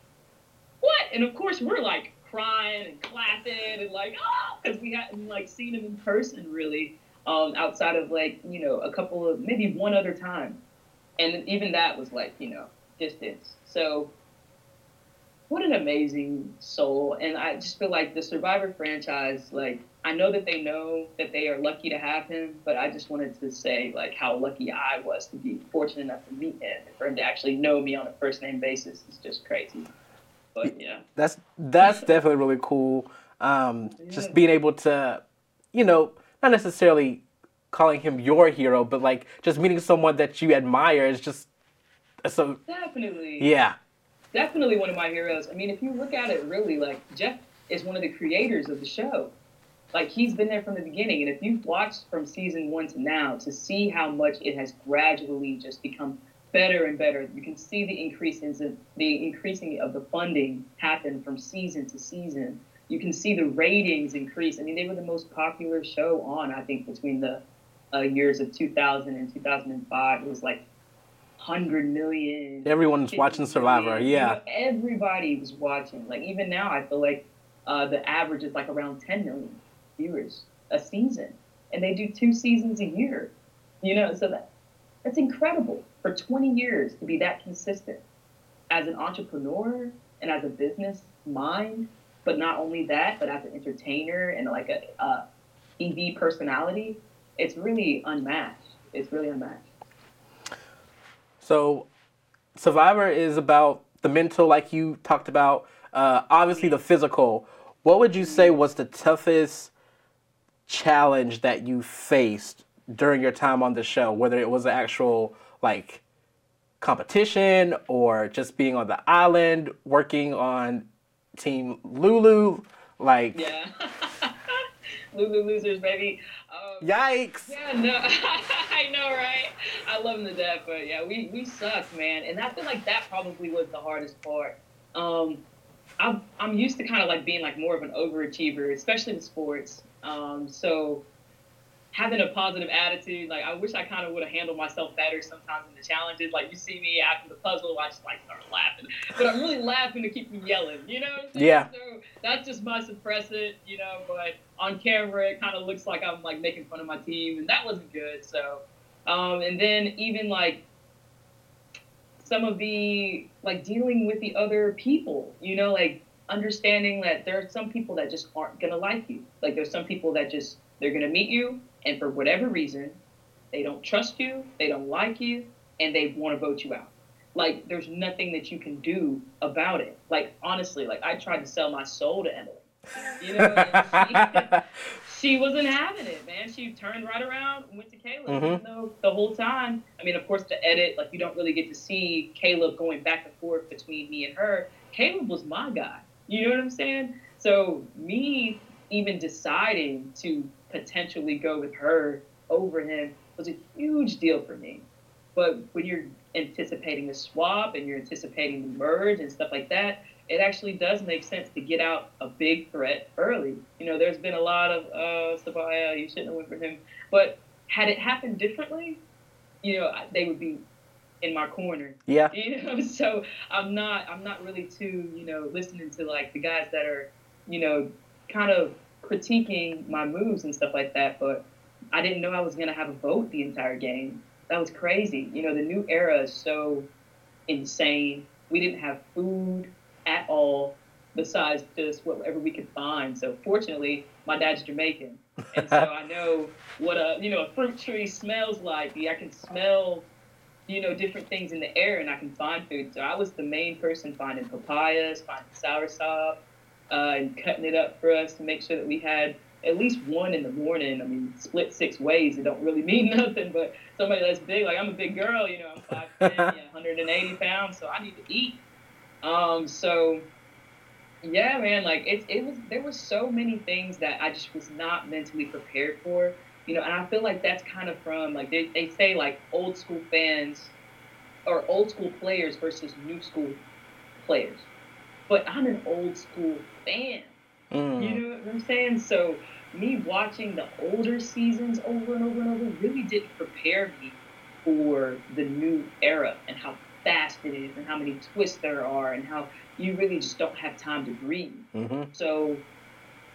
what? And of course, we're like crying and clapping and like, oh, because we hadn't like seen him in person really, um, outside of like you know a couple of maybe one other time, and even that was like you know distance. So what an amazing soul, and I just feel like the Survivor franchise like I know that they know that they are lucky to have him, but I just wanted to say like how lucky I was to be fortunate enough to meet him and for him to actually know me on a first name basis is just crazy. But yeah, that's that's [laughs] definitely really cool. Um, yeah. Just being able to, you know, not necessarily calling him your hero, but like just meeting someone that you admire is just so definitely yeah, definitely one of my heroes. I mean, if you look at it really, like Jeff is one of the creators of the show like he's been there from the beginning and if you've watched from season one to now to see how much it has gradually just become better and better. You can see the increases of the increasing of the funding happen from season to season. You can see the ratings increase. I mean they were the most popular show on i think between the uh, years of 2000 and 2005 it was like 100 million. Everyone's watching survivor million. yeah. You know, everybody was watching. Like even now i feel like uh, the average is like around 10 million viewers a season, and they do two seasons a year. You know, so that that's incredible for 20 years to be that consistent as an entrepreneur and as a business mind. But not only that, but as an entertainer and like a, a TV personality, it's really unmatched. It's really unmatched. So, Survivor is about the mental, like you talked about. Uh, obviously, the physical. What would you say was the toughest challenge that you faced during your time on the show, whether it was an actual like competition or just being on the island working on Team Lulu, like yeah, [laughs] Lulu losers, baby. Um, Yikes! Yeah, no, [laughs] I know, right? I love them to death, but yeah, we we suck, man, and I feel like that probably was the hardest part. Um, I'm I'm used to kind of like being like more of an overachiever, especially in sports. Um, so having a positive attitude, like I wish I kind of would have handled myself better sometimes in the challenges. Like you see me after the puzzle, I just like start laughing, but I'm really laughing to keep from yelling, you know? Yeah. So that's just my suppressant, you know. But on camera, it kind of looks like I'm like making fun of my team, and that wasn't good. So, um, and then even like some of the like dealing with the other people, you know, like understanding that there are some people that just aren't gonna like you. Like there's some people that just they're gonna meet you, and for whatever reason, they don't trust you, they don't like you, and they want to vote you out. Like there's nothing that you can do about it. Like honestly, like I tried to sell my soul to Emily. You know, she, [laughs] she, wasn't having it, man. She turned right around and went to Caleb. Mm-hmm. Even though the whole time, I mean, of course, the edit, like you don't really get to see Caleb going back and forth between me and her. Caleb was my guy. You know what I'm saying? So me even deciding to potentially go with her over him was a huge deal for me. But when you're anticipating a swap and you're anticipating the merge and stuff like that, it actually does make sense to get out a big threat early. You know, there's been a lot of uh. Oh, yeah, you shouldn't have went for him. But had it happened differently, you know, they would be in my corner. Yeah. [laughs] You know, so I'm not I'm not really too, you know, listening to like the guys that are, you know, kind of critiquing my moves and stuff like that, but I didn't know I was gonna have a vote the entire game. That was crazy. You know, the new era is so insane. We didn't have food at all besides just whatever we could find. So fortunately, my dad's Jamaican, and so [laughs] I know what a you know a fruit tree smells like. I can smell you know, different things in the air and I can find food. So I was the main person finding papayas, finding soursop, uh, and cutting it up for us to make sure that we had at least one in the morning. I mean, split six ways, it don't really mean [laughs] nothing. But somebody that's big, like I'm a big girl, you know, I'm 5'10", [laughs] yeah, 180 pounds, so I need to eat. Um, so yeah, man, like it, it was there were so many things that I just was not mentally prepared for. You know, and I feel like that's kind of from like they, they say like old school fans or old school players versus new school players. But I'm an old school fan. Mm. You know what I'm saying? So me watching the older seasons over and over and over really didn't prepare me for the new era and how fast it is and how many twists there are and how you really just don't have time to breathe. Mm-hmm. So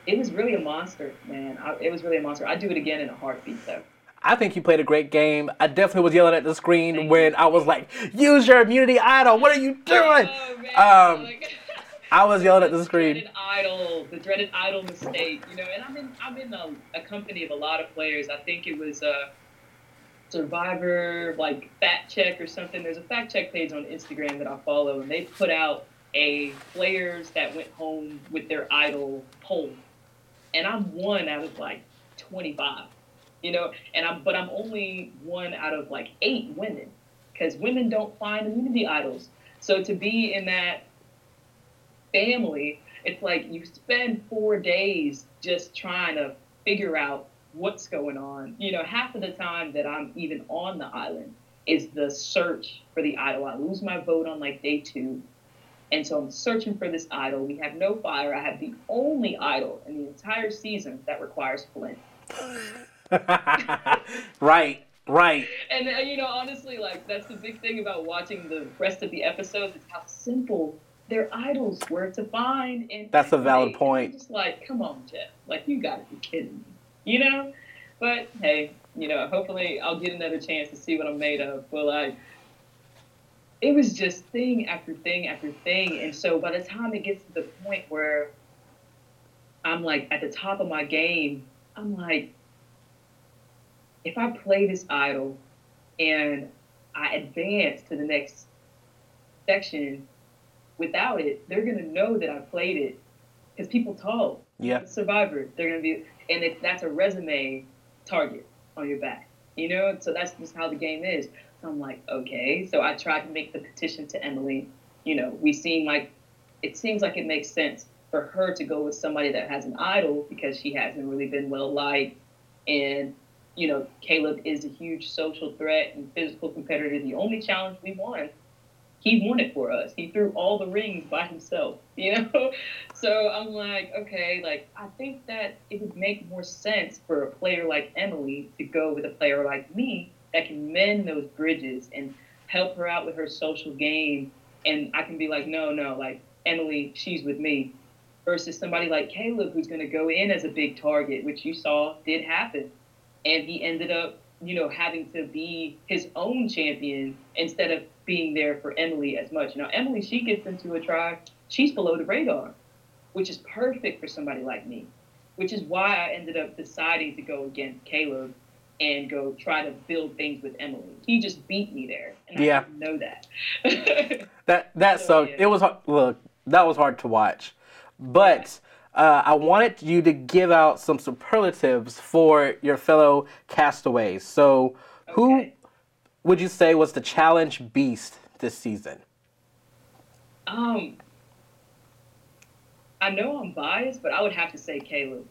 it was really a monster, man. I, it was really a monster. I'd do it again in a heartbeat, though. I think you played a great game. I definitely was yelling at the screen Thank when you. I was like, "Use your immunity idol! What are you doing?" Oh, um, I was yelling at the screen. The dreaded idol, the dreaded idol mistake, you know. And I'm in, I'm in a, a company of a lot of players. I think it was uh, Survivor, like Fact Check or something. There's a fact check page on Instagram that I follow, and they put out a players that went home with their idol poll, and I'm one out of like 25, you know, and I'm but I'm only one out of like eight women, because women don't find immunity idols. So to be in that family, it's like you spend four days just trying to figure out what's going on. You know, half of the time that I'm even on the island is the search for the idol. I lose my vote on like day two and so I'm searching for this idol. We have no fire. I have the only idol in the entire season that requires flint. [laughs] right, right. And uh, you know, honestly, like that's the big thing about watching the rest of the episodes is how simple their idols were to find. And that's a valid point. Just like, come on, Jeff. Like you got to be kidding me, you know? But hey, you know, hopefully I'll get another chance to see what I'm made of. But like it was just thing after thing after thing. And so by the time it gets to the point where I'm like at the top of my game, I'm like, if I play this idol and I advance to the next section without it, they're gonna know that I played it because people talk. Yeah. Survivor, they're gonna be, and it, that's a resume target on your back. You know, so that's just how the game is. So I'm like, okay. So I tried to make the petition to Emily. You know, we seem like it seems like it makes sense for her to go with somebody that has an idol because she hasn't really been well liked. And, you know, Caleb is a huge social threat and physical competitor. The only challenge we won, he won it for us. He threw all the rings by himself, [laughs] you know? So I'm like, okay, like, I think that it would make more sense for a player like Emily to go with a player like me that can mend those bridges and help her out with her social game. And I can be like, no, no, like Emily, she's with me. Versus somebody like Caleb, who's going to go in as a big target, which you saw did happen. And he ended up, you know, having to be his own champion instead of being there for Emily as much. You know, Emily, she gets into a tribe, she's below the radar, which is perfect for somebody like me, which is why I ended up deciding to go against Caleb and go try to build things with Emily. He just beat me there, and yeah. I didn't know that. [laughs] that that so, yeah. it was look that was hard to watch, but. Uh, I wanted you to give out some superlatives for your fellow castaways. So, who okay. Would you say was the challenge beast this season? Um, I know I'm biased, but I would have to say Caleb.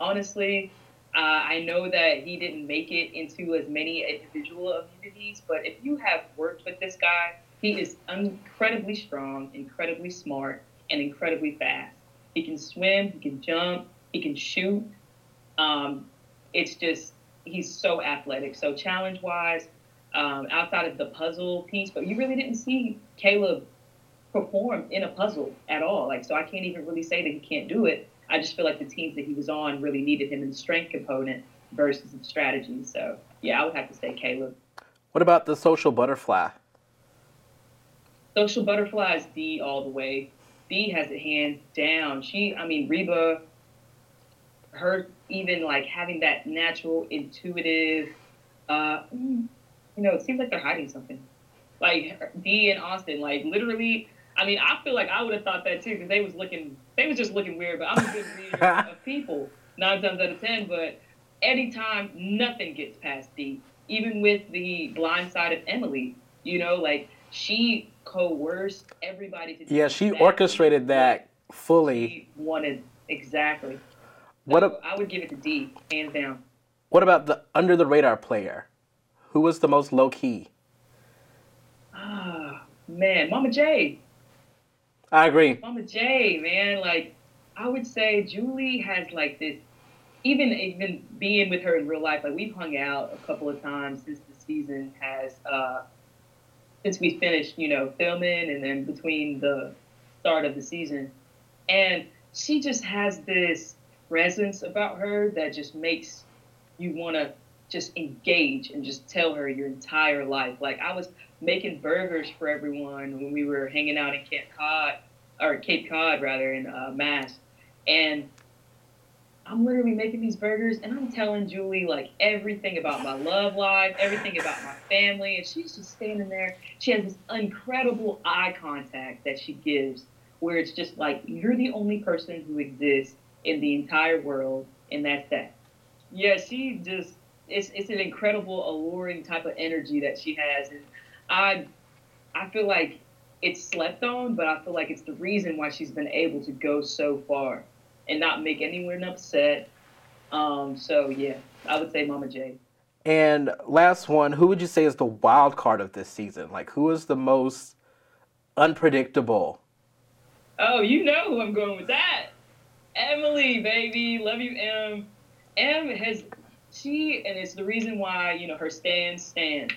Honestly, uh, I know that he didn't make it into as many individual immunities, but if you have worked with this guy, he is incredibly strong, incredibly smart, and incredibly fast. He can swim, he can jump, he can shoot. Um, it's just, he's so athletic. So, challenge wise, um, outside of the puzzle piece, but you really didn't see Caleb perform in a puzzle at all. Like, so I can't even really say that he can't do it. I just feel like the teams that he was on really needed him in the strength component versus the strategy. So yeah, I would have to say Caleb. What about the social butterfly? Social butterfly is D all the way. D has it hands down. She, I mean, Reba, her even like having that natural, intuitive, uh, you know, it seems like they're hiding something. Like D and Austin, like literally, I mean, I feel like I would have thought that too because they was looking, they was just looking weird. But I'm a good reader [laughs] of people, nine times out of ten. But anytime, nothing gets past D. Even with the blind side of Emily, you know, like she coerced everybody to. do Yeah, she exactly orchestrated that fully. She wanted exactly. What So ab- I would give it to D, hands down. What about the under the radar player? Who was the most low key? Ah, man, Mama J. I agree. Mama J, man, like I would say Julie has like this even even being with her in real life, like we've hung out a couple of times since the season has uh since we finished, you know, filming and then between the start of the season. And she just has this presence about her that just makes you wanna just engage and just tell her your entire life. Like I was making burgers for everyone when we were hanging out in Cape Cod, or Cape Cod rather, in uh, Mass, and I'm literally making these burgers and I'm telling Julie like everything about my love life, everything about my family, and she's just standing there. She has this incredible eye contact that she gives, where it's just like you're the only person who exists in the entire world, and that's that. Yeah, she just it's it's an incredible, alluring type of energy that she has, and I I feel like it's slept on, but I feel like it's the reason why she's been able to go so far and not make anyone upset. Um, so yeah, I would say Mama J. And last one, who would you say is the wild card of this season? Like, who is the most unpredictable? Oh, you know who I'm going with that. Emily, baby. Love you, M. M has she and it's the reason why, you know, her stand stand.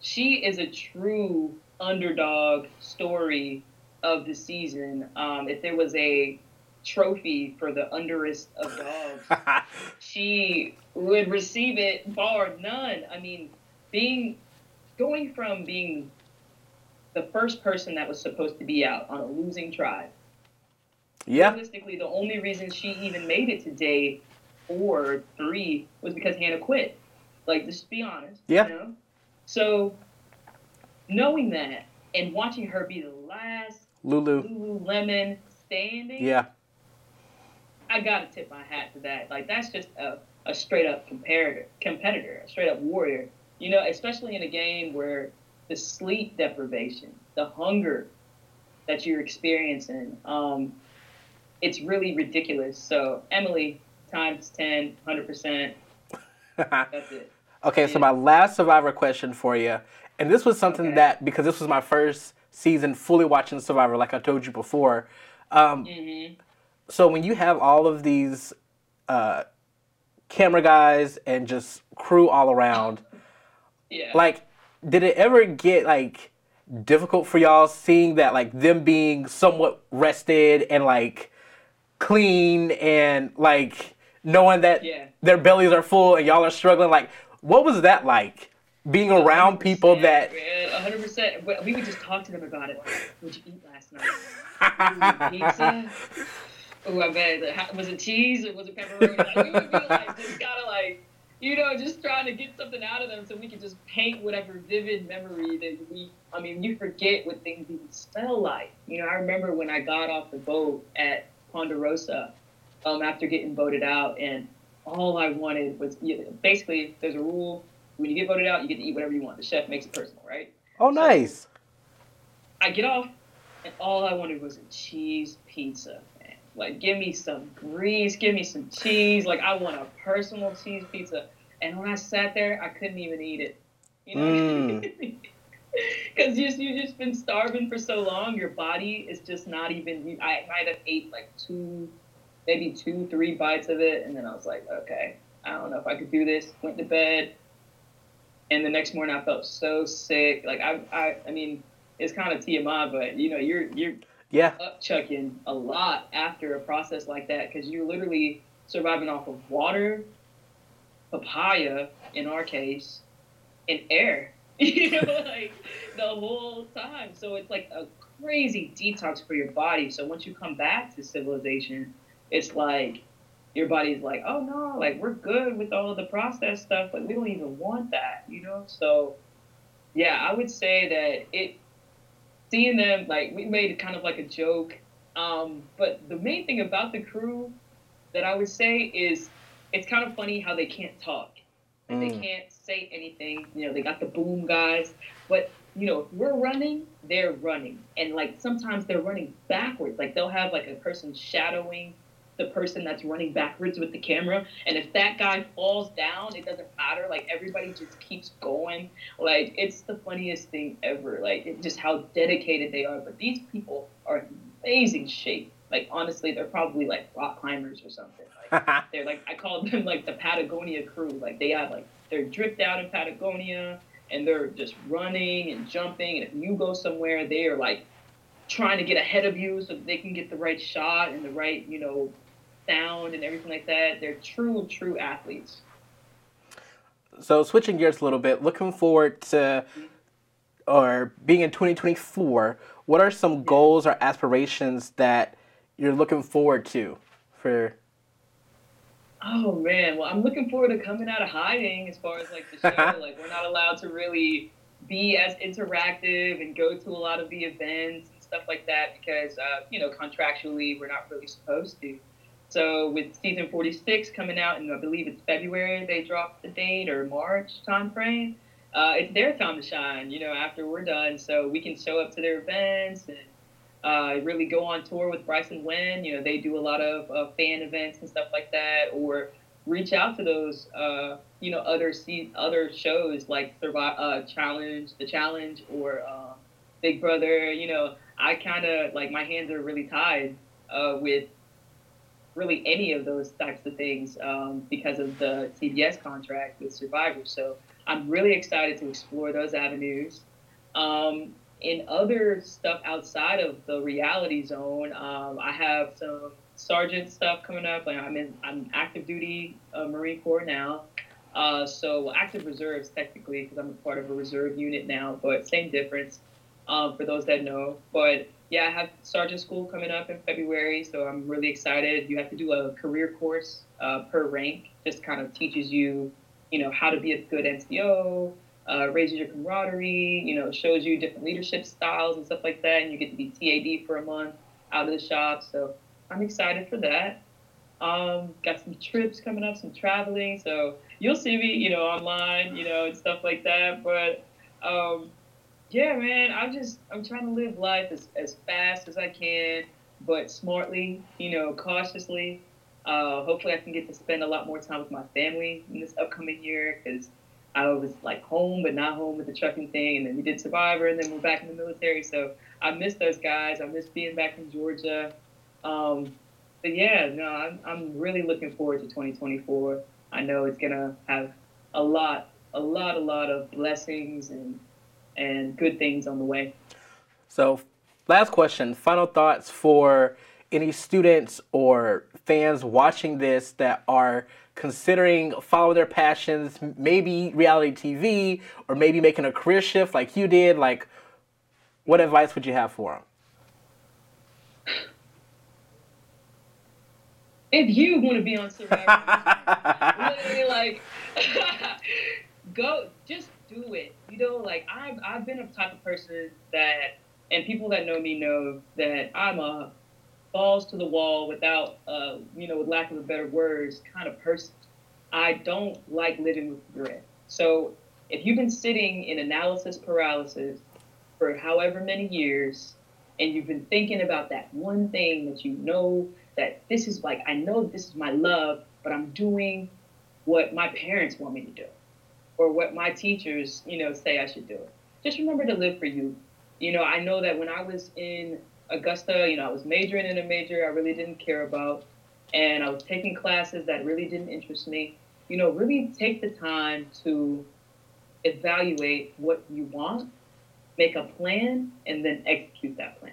She is a true underdog story of the season. Um, if there was a trophy for the underest of dogs, [laughs] she would receive it bar none. I mean, being going from being the first person that was supposed to be out on a losing tribe. yeah. Realistically, the only reason she even made it to day four, or three was because Hannah quit. Like, just be honest. Yeah. You know? So, knowing that and watching her be the last Lulu. Lululemon standing, Yeah. I gotta tip my hat to that. Like that's just a, a straight up comparator, competitor, a straight up warrior. You know, especially in a game where the sleep deprivation, the hunger that you're experiencing, um, it's really ridiculous. So Emily times 10, 100%. [laughs] That's it. Okay, so my last Survivor question for you, and this was something Okay. that because this was my first season fully watching Survivor, like I told you before. Um, hmm so when you have all of these uh, camera guys and just crew all around, [laughs] Yeah. like, did it ever get like difficult for y'all seeing that like them being somewhat rested and like clean and like knowing that Yeah. their bellies are full and y'all are struggling? Like, what was that like? Being oh, around people that Man, 100%. We would just talk to them about it. What'd you eat last night? Pizza? [laughs] Oh, I bet. Was it cheese or was it pepperoni? Like, we would be like, just kind of like, you know, just trying to get something out of them so we could just paint whatever vivid memory that we, I mean, you forget what things even smell like. You know, I remember when I got off the boat at Ponderosa um, after getting voted out, and all I wanted was basically, there's a rule. When you get voted out, you get to eat whatever you want. The chef makes it personal, right? oh nice. I get off, and all I wanted was a cheese pizza. Man. Like, give me some grease, give me some cheese. Like, I want a personal cheese pizza. And when I sat there, I couldn't even eat it. You know? Because you you just been starving for so long, your body is just not even. I might have ate like two, maybe two, three bites of it, and then I was like, okay, I don't know if I could do this. Went to bed, and the next morning I felt so sick. Like I, I, I mean, it's kind of TMI, but you know, you're you're Yeah. upchucking a lot after a process like that because you're literally surviving off of water, papaya in our case, and air. [laughs] you know, like the whole time. So it's like a crazy detox for your body. So once you come back to civilization, it's like your body's like, oh no, like we're good with all of the processed stuff. but we don't even want that, you know. So yeah, I would say that it seeing them like we made kind of like a joke. Um, but the main thing about the crew that I would say is it's kind of funny how they can't talk. Like, They Mm. can't say anything. You know, they got the boom guys, but you know, if we're running, they're running, and like sometimes they're running backwards. Like they'll have like a person shadowing the person that's running backwards with the camera, and if that guy falls down, it doesn't matter. Like everybody just keeps going. Like it's the funniest thing ever. Like it, just how dedicated they are. But these people are in amazing shape. Like honestly, they're probably like rock climbers or something. Like [laughs] they're like I call them like the Patagonia crew. Like they have like they're dripped out in Patagonia and they're just running and jumping. And if you go somewhere, they are like trying to get ahead of you so that they can get the right shot and the right you know sound and everything like that. They're true true athletes. So switching gears a little bit, looking forward to or being in 2024, what are some goals or aspirations that you're looking forward to for Oh man, well I'm looking forward to coming out of hiding as far as like the show. [laughs] like we're not allowed to really be as interactive and go to a lot of the events and stuff like that because uh, you know contractually we're not really supposed to. So with season 46 coming out and I believe it's February they dropped the date or March time frame. Uh, it's their time to shine, you know, after we're done. So we can show up to their events and uh, really go on tour with Bryson Wen. You know, they do a lot of uh, fan events and stuff like that, or reach out to those, uh, you know, other se- other shows like Survive, uh, Challenge, The Challenge, or uh, Big Brother. You know, I kind of like my hands are really tied with really any of those types of things um, because of the CBS contract with Survivor. So I'm really excited to explore those avenues. Um, in other stuff outside of the reality zone, um, I have some sergeant stuff coming up. Like I'm in, I'm active duty uh, Marine Corps now, uh, so well, active reserves technically because I'm a part of a reserve unit now, but same difference um, for those that know. But yeah, I have sergeant school coming up in February, so I'm really excited. You have to do a career course uh, per rank, just kind of teaches you, you know, how to be a good NCO uh, raises your camaraderie, you know, shows you different leadership styles and stuff like that, and you get to be TAD for a month out of the shop. So I'm excited for that. Um, got some trips coming up, some traveling. So you'll see me, you know, online, you know, and stuff like that. But um, yeah, man, I'm just I'm trying to live life as, as fast as I can, but smartly, you know, cautiously. Uh, hopefully, I can get to spend a lot more time with my family in this upcoming year because I was like home but not home with the trucking thing, and then we did Survivor, and then we're back in the military. So I miss those guys. I miss being back in Georgia. Um, but yeah, no, I'm I'm really looking forward to 2024. I know it's gonna have a lot, a lot, a lot of blessings and and good things on the way. So, last question, final thoughts for any students or fans watching this that are considering following their passions, maybe reality TV or maybe making a career shift like you did, like what advice would you have for them? If you want to be on Survivor, [laughs] literally like [laughs] go just do it you know like i've i've been a type of person that and people that know me know that i'm a balls to the wall without uh you know with lack of a better words kind of person. I don't like living with regret. So if you've been sitting in analysis paralysis for however many years and you've been thinking about that one thing that you know that this is like i know this is my love but i'm doing what my parents want me to do or what my teachers, you know, say I should do. Just remember to live for you. You know, I know that when I was in Augusta, you know, I was majoring in a major I really didn't care about, and I was taking classes that really didn't interest me. You know, really take the time to evaluate what you want, make a plan, and then execute that plan.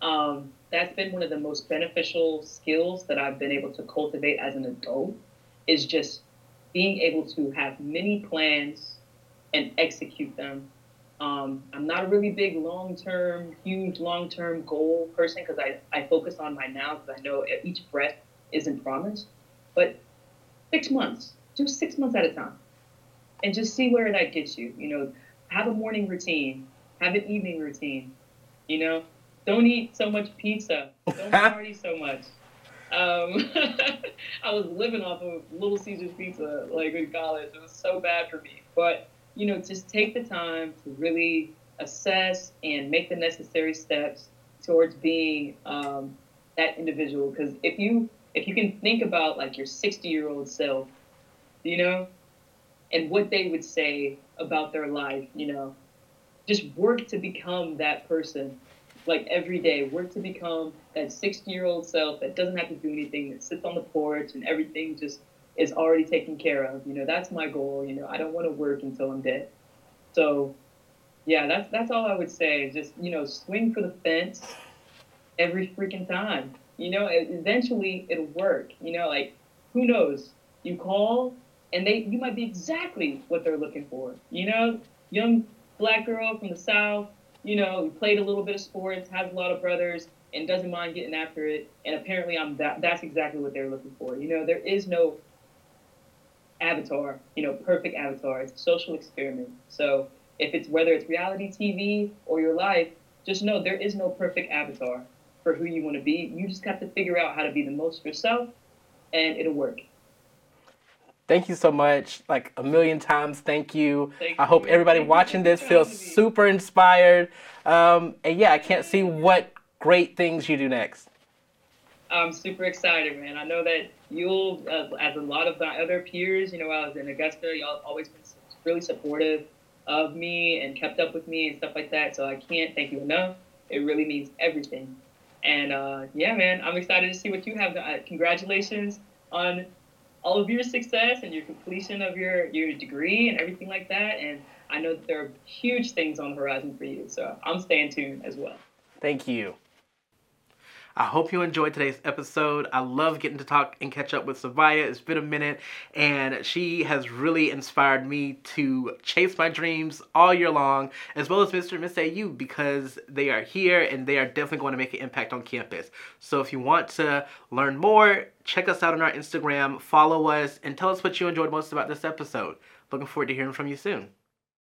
Um, that's been one of the most beneficial skills that I've been able to cultivate as an adult is just being able to have many plans and execute them. Um, I'm not a really big long term, huge long term goal person because I, I focus on my now because I know each breath isn't promised. But six months, do six months at a time and just see where that gets you. You know, have a morning routine, have an evening routine. You know, don't eat so much pizza, don't [laughs] party so much. Um, [laughs] I was living off of Little Caesars pizza like in college. It was so bad for me. But you know, just take the time to really assess and make the necessary steps towards being um, that individual. Because if you if you can think about like your 60 year old self, you know, and what they would say about their life, you know, just work to become that person like every day. Work to become that 60 year old self that doesn't have to do anything that sits on the porch and everything just is already taken care of. You know that's my goal. You know i don't want to work until i'm dead. So yeah that's that's all i would say. Just you know swing for the fence every freaking time. You know eventually it'll work. You know like who knows? You call and they you might be exactly what they're looking for. You know young black girl from the south you know, played a little bit of sports, has a lot of brothers, and doesn't mind getting after it. And apparently, I'm that. That's exactly what they're looking for. You know, there is no avatar. You know, perfect avatar. It's a social experiment. So if it's whether it's reality TV or your life, just know there is no perfect avatar for who you want to be. You just have to figure out how to be the most yourself, and it'll work. Thank you so much. Like a million times, thank you. Thank I hope you. everybody Thank watching this feels super inspired. Um, and yeah, I can't see what great things you do next. I'm super excited, man. I know that you'll, uh, as a lot of my other peers, you know, I was in Augusta, y'all always been really supportive of me and kept up with me and stuff like that. So I can't thank you enough. It really means everything. And uh, yeah, man, I'm excited to see what you have. Uh, congratulations on all of your success and your completion of your, your degree and everything like that. And I know that there are huge things on the horizon for you. So I'm staying tuned as well. Thank you. I hope you enjoyed today's episode. I love getting to talk and catch up with Sabiyah. It's been a minute, and she has really inspired me to chase my dreams all year long, as well as Mr. and Miss AU, because they are here and they are definitely going to make an impact on campus. So if you want to learn more, check us out on our Instagram, follow us, and tell us what you enjoyed most about this episode. Looking forward to hearing from you soon.